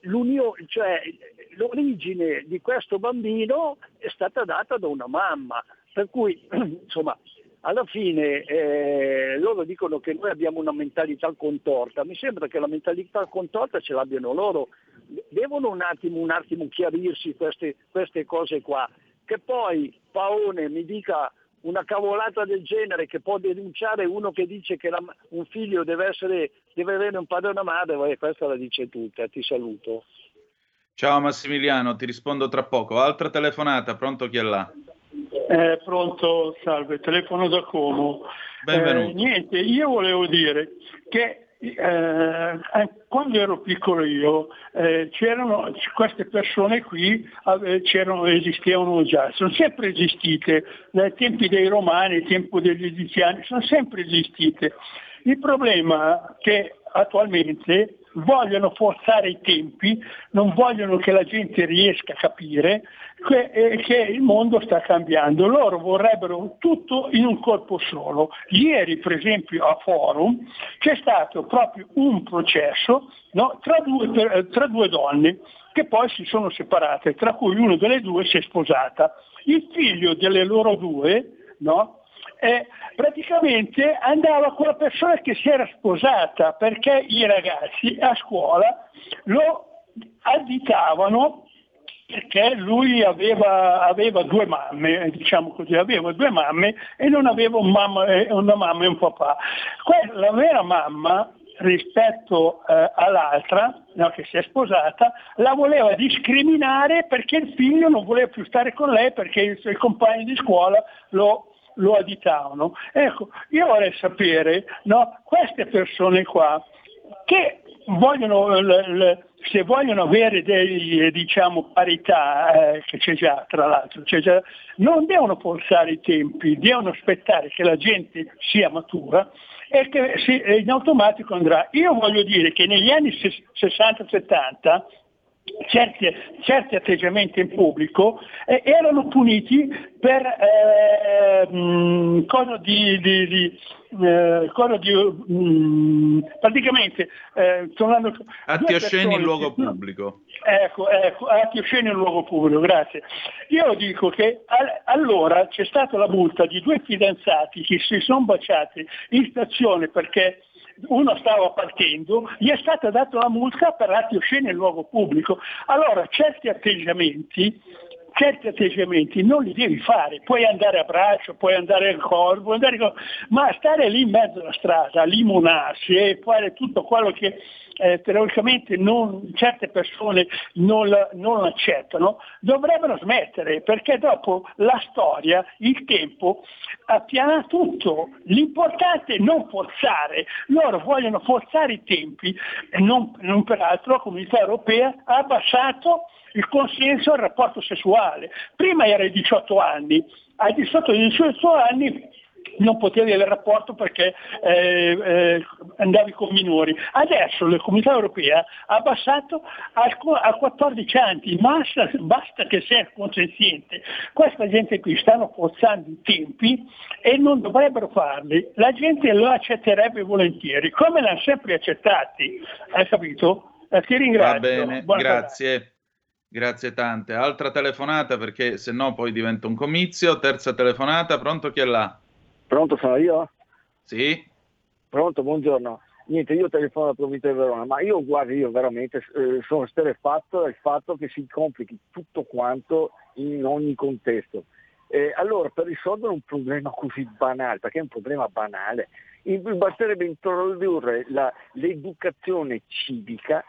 l'unione, cioè, l'origine di questo bambino è stata data da una mamma, per cui *clears throat* insomma alla fine eh, loro dicono che noi abbiamo una mentalità contorta, mi sembra che la mentalità contorta ce l'abbiano loro, devono un attimo, un attimo chiarirsi queste, queste cose qua, che poi Paone mi dica una cavolata del genere che può denunciare uno che dice che la, un figlio deve, essere, deve avere un padre e una madre, questa la dice tutta, ti saluto. Ciao Massimiliano, ti rispondo tra poco. Altra telefonata, pronto chi è là? Eh, pronto, salve, telefono da Como. Benvenuto. Eh, niente, io volevo dire che eh, quando ero piccolo io eh, c'erano queste persone qui eh, c'erano, esistevano già, sono sempre esistite dai tempi dei romani, ai tempi degli egiziani, sono sempre esistite. Il problema è che attualmente vogliono forzare i tempi, non vogliono che la gente riesca a capire che, eh, che, il mondo sta cambiando. Loro vorrebbero tutto in un colpo solo. Ieri, per esempio, a Forum c'è stato proprio un processo no, tra, due, per, tra due donne che poi si sono separate, tra cui una delle due si è sposata. Il figlio delle loro due no, eh, praticamente andava con la persona che si era sposata perché i ragazzi a scuola lo additavano perché lui aveva, aveva, due mamme, diciamo così, aveva due mamme e non aveva un mamma, una mamma e un papà. La vera mamma rispetto eh, all'altra, no, che si è sposata, la voleva discriminare perché il figlio non voleva più stare con lei perché i suoi compagni di scuola lo, lo additavano. Ecco, io vorrei sapere, no, queste persone qua che vogliono, l, l, se vogliono avere dei, diciamo, parità, eh, che c'è già tra l'altro, già, non devono forzare i tempi, devono aspettare che la gente sia matura e che si, in automatico andrà. Io voglio dire che negli anni 60-70 certi, certi, atteggiamenti in pubblico eh, erano puniti per eh, mh, cosa di, di, di, eh, cosa di mh, praticamente eh, tornando, atti osceni in luogo pubblico. Ecco, ecco, atti osceni in luogo pubblico, grazie. Io dico che al, allora c'è stata la multa di due fidanzati che si sono baciati in stazione perché uno stava partendo, gli è stata data la multa per atti osceni in luogo pubblico. Allora certi atteggiamenti certi atteggiamenti non li devi fare, puoi andare a braccio, puoi andare al corpo, andare... ma stare lì in mezzo alla strada, limonarsi e fare tutto quello che eh, teoricamente non, certe persone non, non accettano, dovrebbero smettere perché dopo la storia, il tempo appiana tutto. L'importante è non forzare, loro vogliono forzare i tempi non, non peraltro la comunità europea ha abbassato il consenso al rapporto sessuale. Prima era ai 18 anni, ai 18 di 18 anni non potevi avere rapporto perché eh, eh, andavi con minori. Adesso la comunità europea ha abbassato a 14 anni, basta, basta che sia consenziente. Questa gente qui stanno forzando i tempi e non dovrebbero farli. La gente lo accetterebbe volentieri, come l'hanno sempre accettati. Hai capito? Eh, ti ringrazio. Va bene, Buona grazie. Grazie tante. Altra telefonata perché se no poi diventa un comizio. Terza telefonata, pronto chi è là? Pronto, sono io? Sì. Pronto, buongiorno. Niente, io telefono alla provincia di Verona, ma io guardi, io veramente eh, sono sterefatto dal fatto che si complichi tutto quanto in ogni contesto. Eh, allora, per risolvere un problema così banale, perché è un problema banale, basterebbe introdurre la, l'educazione civica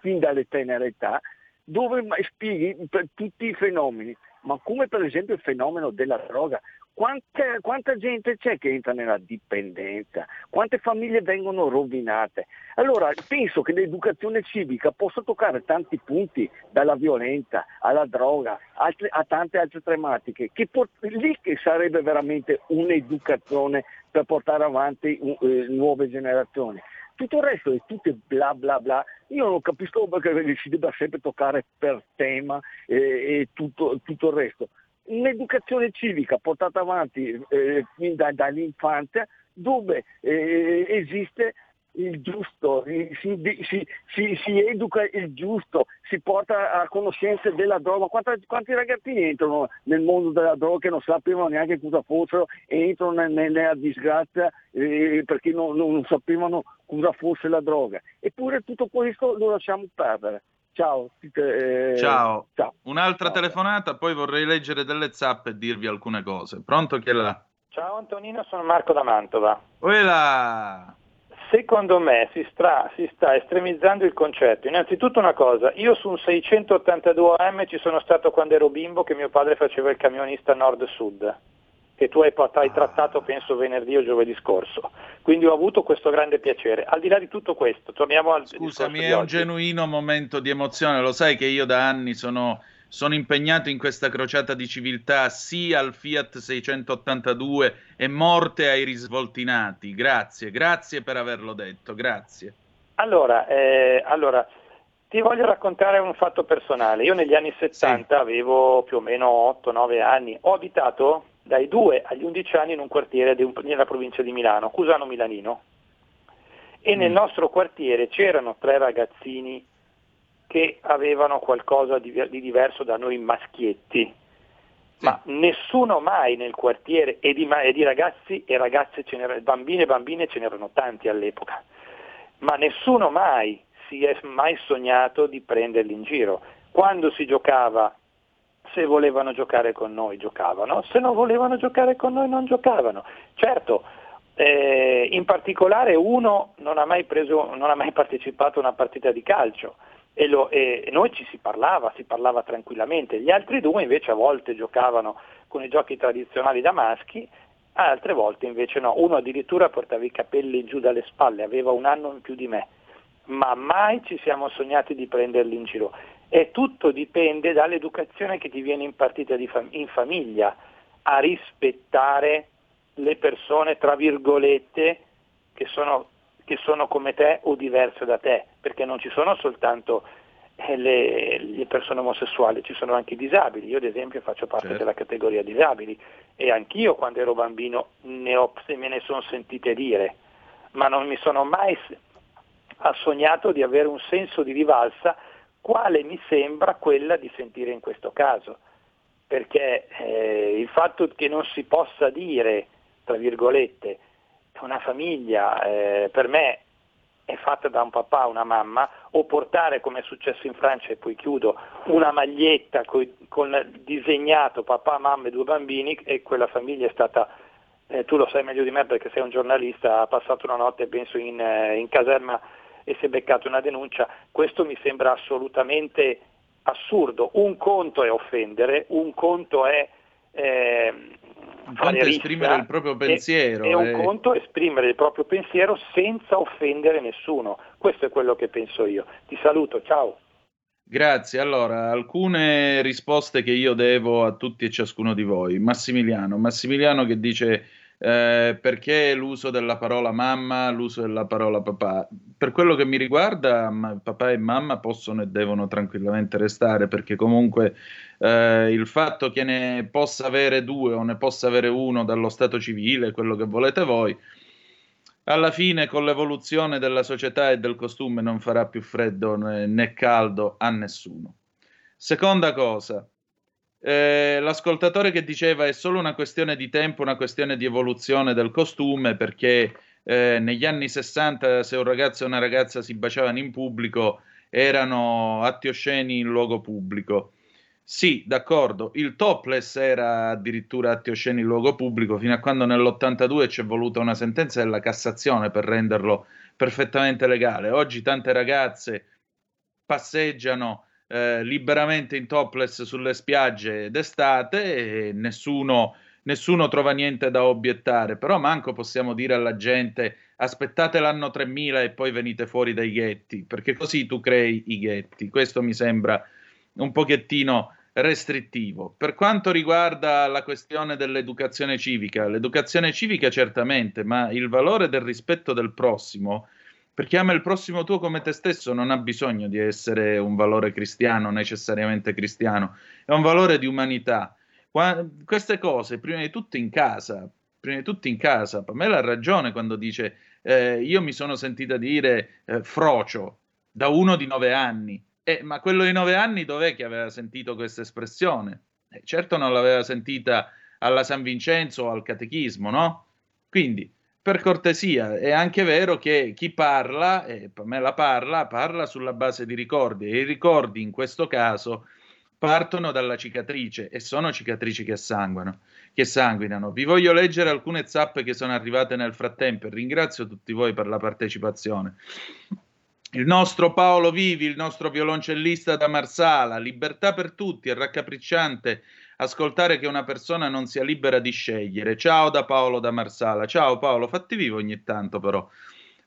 fin dalle tenere età, dove spieghi tutti i fenomeni, ma come per esempio il fenomeno della droga. Quanta, quanta, gente c'è che entra nella dipendenza? Quante famiglie vengono rovinate? Allora penso che l'educazione civica possa toccare tanti punti, dalla violenza alla droga, altre, a tante altre tematiche, che port- lì che sarebbe veramente un'educazione per portare avanti uh, nuove generazioni Tutto il resto è tutto bla bla bla. Io non capisco perché si debba sempre toccare per tema e, e tutto, tutto il resto. Un'educazione civica portata avanti eh, fin da- dall'infanzia dove eh, esiste il giusto, si, si- si- si educa il giusto, si porta a conoscenza della droga. Quanti, quanti ragazzini entrano nel mondo della droga che non sapevano neanche cosa fossero entrano ne- ne- nella disgrazia eh, perché non- non sapevano cosa fosse la droga. Eppure tutto questo lo lasciamo perdere. Ciao. eh, Ciao. ciao. Un'altra telefonata, poi vorrei leggere delle zap e dirvi alcune cose. Pronto chi è là? Ciao Antonino, sono Marco da Mantova. Uela! Secondo me si, stra- si sta estremizzando il concetto. Innanzitutto una cosa, io su un 682 AM ci sono stato quando ero bimbo che mio padre faceva il camionista nord-sud, che tu hai, Ah. hai trattato penso venerdì o giovedì scorso. Quindi ho avuto questo grande piacere. Al di là di tutto questo, torniamo al Scusami, è un genuino momento di emozione. Lo sai che io da anni sono, sono impegnato in questa crociata di civiltà, sia al Fiat 682 e morte ai risvoltinati. Grazie, grazie per averlo detto, grazie. Allora, eh, allora, ti voglio raccontare un fatto personale. Io negli anni 70 avevo più o meno 8-9 anni. Ho abitato dai 2 agli 11 anni in un quartiere un- nella provincia di Milano, Cusano Milanino. E nel nostro quartiere c'erano tre ragazzini che avevano qualcosa di, di diverso da noi maschietti. Ma nessuno mai nel quartiere, e di, e di ragazzi e ragazze, bambini e bambine ce n'erano tanti all'epoca, ma nessuno mai si è mai sognato di prenderli in giro. Quando si giocava, se volevano giocare con noi giocavano, se non volevano giocare con noi non giocavano. Certo, eh, in particolare uno non ha mai, preso, non ha mai partecipato a una partita di calcio e, lo- e noi ci si parlava, si parlava tranquillamente. Gli altri due invece a volte giocavano con i giochi tradizionali da maschi, altre volte invece no. Uno addirittura portava i capelli giù dalle spalle, aveva un anno in più di me, ma mai ci siamo sognati di prenderli in giro. E tutto dipende dall'educazione che ti viene impartita di fam- in famiglia, a rispettare le persone, tra virgolette, che sono, che sono come te o diverse da te, perché non ci sono soltanto eh, le, le persone omosessuali, ci sono anche i disabili. Io ad esempio faccio parte Certo. della categoria disabili e anch'io quando ero bambino ne ho, se me ne sono sentite dire, ma non mi sono mai sognato di avere un senso di rivalsa, quale mi sembra quella di sentire in questo caso. Perché eh, il fatto che non si possa dire, tra virgolette, una famiglia eh, per me è fatta da un papà una mamma, o portare, come è successo in Francia, e poi chiudo, una maglietta coi- con disegnato papà, mamma e due bambini, e quella famiglia è stata eh, tu lo sai meglio di me perché sei un giornalista, ha passato una notte penso in, eh, in caserma e si è beccato una denuncia, questo mi sembra assolutamente assurdo. Un conto è offendere, un conto è ehm, Un conto è esprimere il proprio e- pensiero, E, un eh. conto è esprimere il proprio pensiero senza offendere nessuno. Questo è quello che penso io. Ti saluto, ciao. Grazie. Allora, alcune risposte che io devo a tutti e ciascuno di voi. Massimiliano, Massimiliano che dice eh, perché l'uso della parola mamma, l'uso della parola papà. Per quello che mi riguarda, papà e mamma possono e devono tranquillamente restare, perché comunque eh, il fatto che ne possa avere due o ne possa avere uno dallo stato civile, quello che volete voi, alla fine con l'evoluzione della società e del costume non farà più freddo né caldo a nessuno. Seconda cosa, eh, l'ascoltatore che diceva è solo una questione di tempo, una questione di evoluzione del costume, perché eh, negli anni 60 se un ragazzo e una ragazza si baciavano in pubblico erano atti osceni in luogo pubblico. Sì, d'accordo, il topless era addirittura atti osceni in luogo pubblico fino a quando nell'82 ci è voluta una sentenza della Cassazione per renderlo perfettamente legale. Oggi tante ragazze passeggiano eh, liberamente in topless sulle spiagge d'estate e nessuno, nessuno trova niente da obiettare, però manco possiamo dire alla gente aspettate l'anno 3000 e poi venite fuori dai ghetti, perché così tu crei i ghetti. Questo mi sembra un pochettino restrittivo. Per quanto riguarda la questione dell'educazione civica, l'educazione civica certamente, ma il valore del rispetto del prossimo Perché ama il prossimo tuo come te stesso non ha bisogno di essere un valore cristiano, necessariamente cristiano, è un valore di umanità. Qua- queste cose, prima di tutto in casa, prima di tutto in casa, Pamela ha ragione quando dice eh, io mi sono sentita dire eh, frocio da uno di nove anni, eh, ma quello di nove anni dov'è che aveva sentito questa espressione? Eh, certo non l'aveva sentita alla San Vincenzo o al catechismo, no? Quindi, per cortesia, è anche vero che chi parla, e Pamela parla, parla sulla base di ricordi, e i ricordi in questo caso partono dalla cicatrice e sono cicatrici che sanguinano, che sanguinano. Vi voglio leggere alcune zappe che sono arrivate nel frattempo e ringrazio tutti voi per la partecipazione. Il nostro Paolo Vivi, il nostro violoncellista da Marsala, libertà per tutti, è raccapricciante ascoltare che una persona non sia libera di scegliere. Ciao da Paolo da Marsala. Ciao Paolo, fatti vivo ogni tanto però.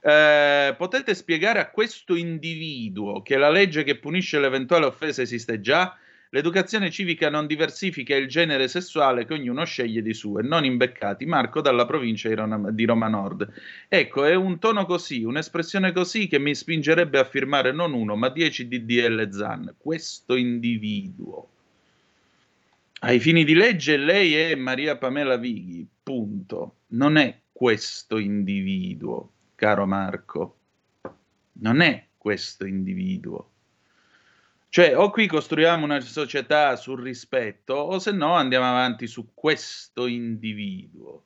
Eh, potete spiegare a questo individuo che la legge che punisce l'eventuale offesa esiste già? L'educazione civica non diversifica il genere sessuale che ognuno sceglie di suo e non imbeccati. Marco dalla provincia di Roma, Nord. Ecco, è un tono così, un'espressione così che mi spingerebbe a firmare non uno, ma dieci DDL ZAN. Questo individuo. Ai fini di legge lei è Maria Pamela Vighi, punto. Non è questo individuo, caro Marco. Non è questo individuo. Cioè, o qui costruiamo una società sul rispetto, o se no andiamo avanti su questo individuo.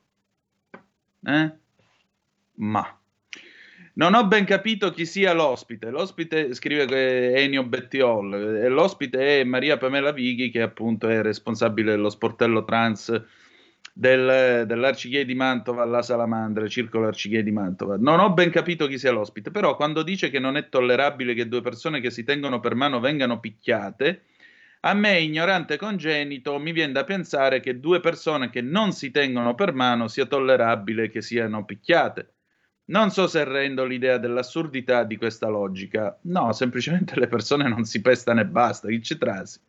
Eh? Ma. Non ho ben capito chi sia l'ospite. L'ospite scrive Enio Bettiol. L'ospite è Maria Pamela Vighi, che appunto è responsabile dello sportello trans del, dell'Arcighei di Mantova alla Salamandra, Circolo Arcighei di Mantova. Non ho ben capito chi sia l'ospite, però quando dice che non è tollerabile che due persone che si tengono per mano vengano picchiate, a me, ignorante congenito, mi viene da pensare che due persone che non si tengono per mano sia tollerabile che siano picchiate. Non so se rendo l'idea dell'assurdità di questa logica. No, semplicemente le persone non si pestano e basta, chi ci trasi.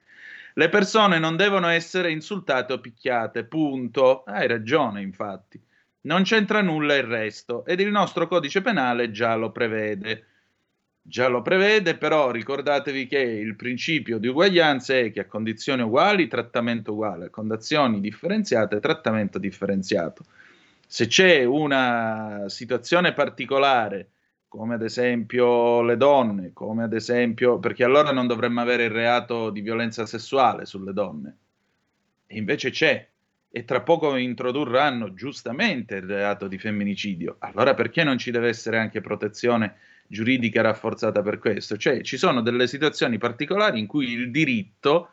Le persone non devono essere insultate o picchiate, punto. Hai ragione, infatti. Non c'entra nulla il resto ed il nostro codice penale già lo prevede. Già lo prevede, però ricordatevi che il principio di uguaglianza è che a condizioni uguali trattamento uguale, a condizioni differenziate trattamento differenziato. Se c'è una situazione particolare come ad esempio le donne, come ad esempio, perché allora non dovremmo avere il reato di violenza sessuale sulle donne. E invece c'è, e tra poco introdurranno giustamente il reato di femminicidio. Allora perché non ci deve essere anche protezione giuridica rafforzata per questo? Cioè ci sono delle situazioni particolari in cui il diritto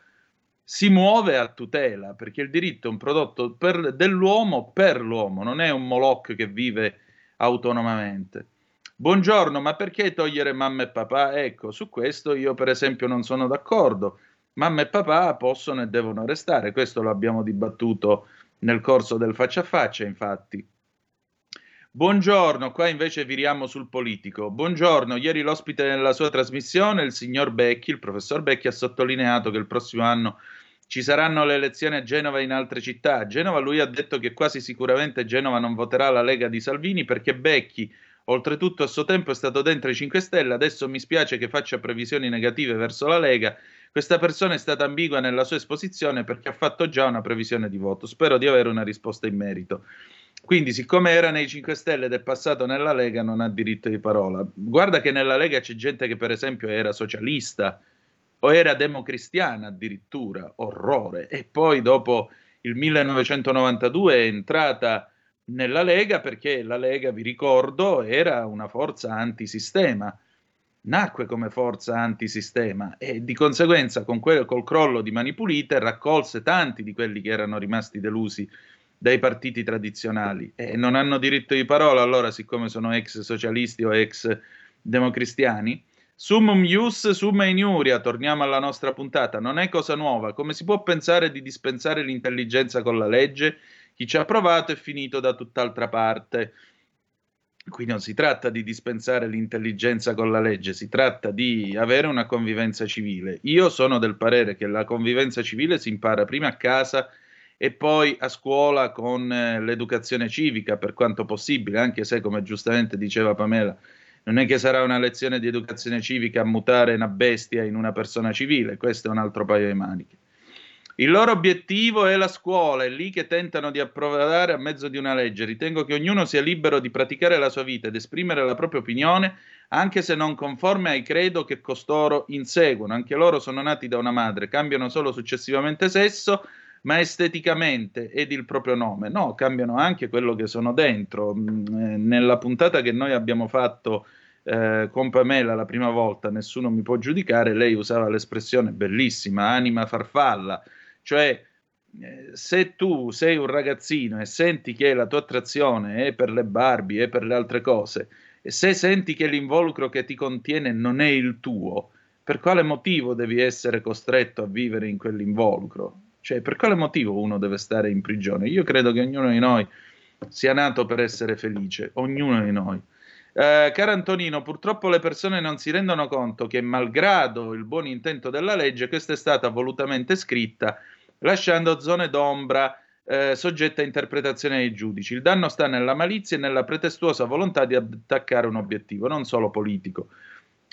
si muove a tutela, perché il diritto è un prodotto per, dell'uomo per l'uomo, non è un Moloch che vive autonomamente. Buongiorno, ma perché togliere mamma e papà? Ecco, su questo io per esempio non sono d'accordo. Mamma e papà possono e devono restare, questo lo abbiamo dibattuto nel corso del faccia a faccia, infatti. Buongiorno, qua invece viriamo sul politico. Buongiorno, ieri l'ospite nella sua trasmissione, il signor Becchi, il professor Becchi, ha sottolineato che il prossimo anno ci saranno le elezioni a Genova e in altre città. A Genova lui ha detto che quasi sicuramente Genova non voterà la Lega di Salvini perché Becchi Oltretutto a suo tempo è stato dentro i 5 Stelle, adesso mi spiace che faccia previsioni negative verso la Lega. Questa persona è stata ambigua nella sua esposizione perché ha fatto già una previsione di voto. Spero di avere una risposta in merito. Quindi, siccome era nei 5 Stelle ed è passato nella Lega, non ha diritto di parola. Guarda che nella Lega c'è gente che, per esempio, era socialista o era democristiana addirittura, orrore. E poi, dopo il 1992, è entrata nella Lega perché la Lega, vi ricordo, era una forza antisistema, nacque come forza antisistema e di conseguenza con quel, col crollo di Mani Pulite raccolse tanti di quelli che erano rimasti delusi dai partiti tradizionali e non hanno diritto di parola allora siccome sono ex socialisti o ex democristiani. Summum ius summa iniuria, torniamo alla nostra puntata, non è cosa nuova, come si può pensare di dispensare l'intelligenza con la legge? Chi ci ha provato è finito da tutt'altra parte. Qui non si tratta di dispensare l'intelligenza con la legge, si tratta di avere una convivenza civile. Io sono del parere che la convivenza civile si impara prima a casa e poi a scuola con eh, l'educazione civica per quanto possibile, anche se, come giustamente diceva Pamela, Non è che sarà una lezione di educazione civica a mutare una bestia in una persona civile, questo è un altro paio di maniche. Il loro obiettivo è la scuola, è lì che tentano di approvare a mezzo di una legge. Ritengo che ognuno sia libero di praticare la sua vita ed esprimere la propria opinione, anche se non conforme ai credo che costoro inseguono. Anche loro sono nati da una madre, cambiano solo successivamente sesso, ma esteticamente ed il proprio nome. No, cambiano anche quello che sono dentro. Mm, eh, Nella puntata che noi abbiamo fatto eh, con Pamela la prima volta, nessuno mi può giudicare, lei usava l'espressione bellissima, anima farfalla, cioè eh, se tu sei un ragazzino e senti che la tua attrazione è per le Barbie e per le altre cose, e se senti che l'involucro che ti contiene non è il tuo, per quale motivo devi essere costretto a vivere in quell'involucro? Cioè, per quale motivo uno deve stare in prigione? Io credo che ognuno di noi sia nato per essere felice, ognuno di noi. Eh, caro Antonino, purtroppo le persone non si rendono conto che, malgrado il buon intento della legge, questa è stata volutamente scritta lasciando zone d'ombra eh, soggette a interpretazione dei giudici. Il danno sta nella malizia e nella pretestuosa volontà di attaccare un obiettivo, non solo politico.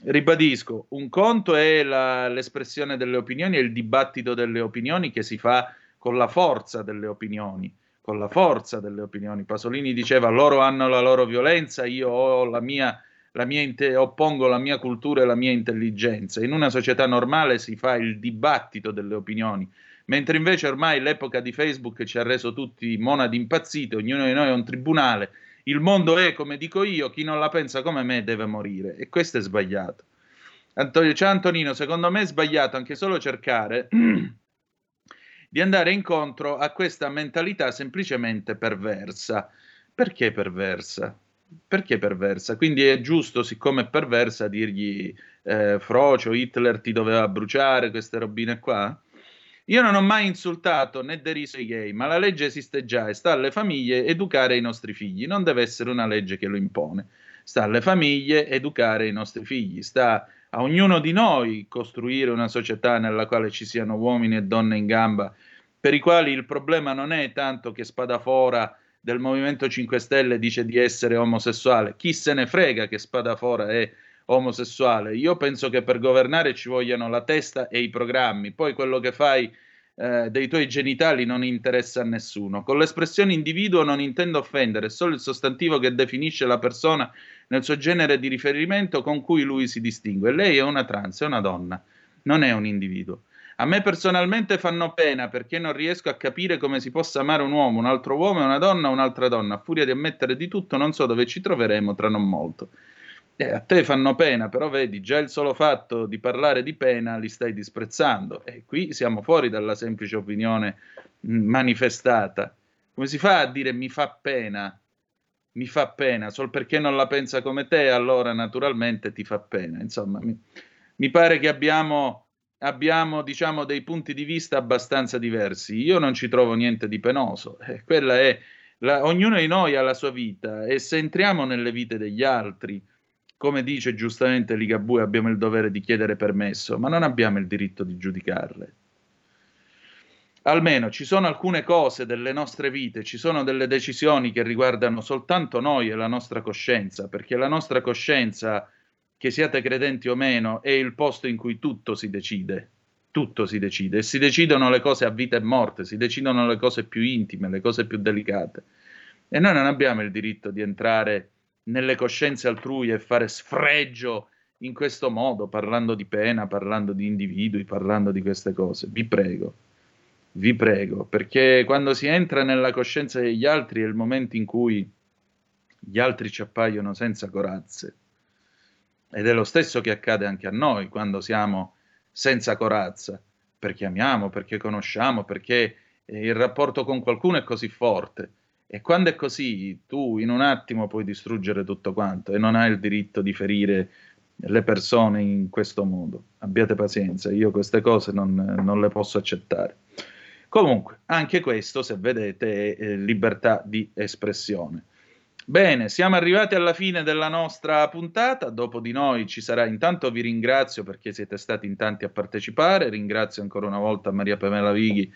Ribadisco, un conto è la, l'espressione delle opinioni e il dibattito delle opinioni che si fa con la forza delle opinioni, con la forza delle opinioni. Pasolini diceva loro hanno la loro violenza, io ho la mia, la mia oppongo la mia cultura e la mia intelligenza. In una società normale si fa il dibattito delle opinioni mentre invece ormai l'epoca di Facebook ci ha reso tutti monadi impazzite, ognuno di noi è un tribunale, il mondo è come dico io, chi non la pensa come me deve morire e questo è sbagliato. Antonio, ciao Antonino, secondo me è sbagliato anche solo cercare *clears throat* di andare incontro a questa mentalità semplicemente perversa. Perché perversa? Perché perversa? Quindi è giusto, siccome è perversa, dirgli eh, Frocio, Hitler ti doveva bruciare, queste robine qua? Io non ho mai insultato né deriso i gay, ma la legge esiste già e sta alle famiglie educare i nostri figli, non deve essere una legge che lo impone. Sta alle famiglie educare i nostri figli, sta a ognuno di noi costruire una società nella quale ci siano uomini e donne in gamba, per i quali il problema non è tanto che Spadafora del Movimento 5 Stelle dice di essere omosessuale, chi se ne frega che Spadafora è omosessuale. Io penso che per governare ci vogliano la testa e i programmi, poi quello che fai eh, dei tuoi genitali non interessa a nessuno. Con l'espressione individuo non intendo offendere, è solo il sostantivo che definisce la persona nel suo genere di riferimento con cui lui si distingue. Lei è una trans, è una donna, non è un individuo. A me personalmente fanno pena perché non riesco a capire come si possa amare un uomo, un altro uomo una donna, un'altra donna. A furia di ammettere di tutto, non so dove ci troveremo tra non molto. Eh, a te fanno pena, però vedi, già il solo fatto di parlare di pena li stai disprezzando. E qui siamo fuori dalla semplice opinione mh, manifestata. Come si fa a dire mi fa pena? Mi fa pena, solo perché non la pensa come te, allora naturalmente ti fa pena. Insomma, mi, mi pare che abbiamo, abbiamo, diciamo, dei punti di vista abbastanza diversi. Io non ci trovo niente di penoso. Eh, quella è la, ognuno di noi ha la sua vita e se entriamo nelle vite degli altri, come dice giustamente Ligabue, abbiamo il dovere di chiedere permesso, ma non abbiamo il diritto di giudicarle. Almeno ci sono alcune cose delle nostre vite, ci sono delle decisioni che riguardano soltanto noi e la nostra coscienza, perché la nostra coscienza, che siate credenti o meno, è il posto in cui tutto si decide. Tutto si decide e si decidono le cose a vita e morte, si decidono le cose più intime, le cose più delicate. E noi non abbiamo il diritto di entrare nelle coscienze altrui e fare sfregio in questo modo, parlando di pena, parlando di individui, parlando di queste cose. Vi prego, vi prego, perché quando si entra nella coscienza degli altri è il momento in cui gli altri ci appaiono senza corazze. Ed è lo stesso che accade anche a noi quando siamo senza corazza, perché amiamo, perché conosciamo, perché il rapporto con qualcuno è così forte e quando è così, tu in un attimo puoi distruggere tutto quanto e non hai il diritto di ferire le persone in questo modo. Abbiate pazienza, io queste cose non, non le posso accettare. Comunque, anche questo, se vedete, è libertà di espressione. Bene, siamo arrivati alla fine della nostra puntata. Dopo di noi ci sarà. Intanto vi ringrazio perché siete stati in tanti a partecipare. Ringrazio ancora una volta Maria Pamela Vighi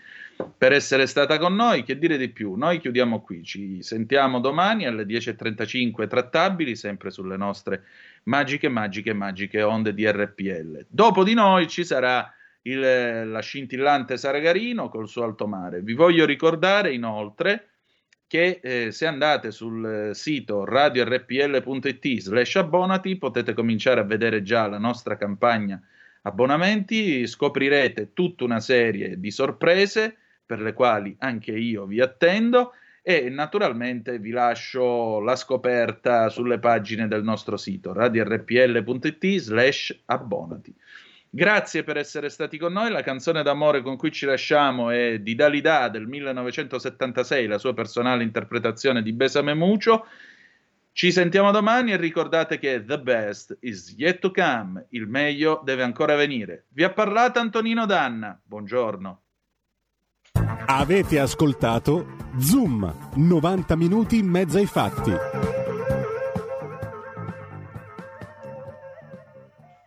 per essere stata con noi. Che dire di più? Noi chiudiamo qui. Ci sentiamo domani alle 10.35 trattabili, sempre sulle nostre magiche, magiche, magiche onde di RPL. Dopo di noi ci sarà il, la scintillante Saragarino col suo alto mare. Vi voglio ricordare inoltre che eh, se andate sul sito radiorpl.it slash abbonati potete cominciare a vedere già la nostra campagna abbonamenti, scoprirete tutta una serie di sorprese per le quali anche io vi attendo e naturalmente vi lascio la scoperta sulle pagine del nostro sito radiorpl.it slash abbonati. Grazie per essere stati con noi. La canzone d'amore con cui ci lasciamo è di Dalida del 1976, la sua personale interpretazione di Besame Mucho. Ci sentiamo domani e ricordate che the best is yet to come, il meglio deve ancora venire. Vi ha parlato Antonino Danna. Buongiorno. Avete ascoltato Zoom, 90 minuti in mezzo ai fatti.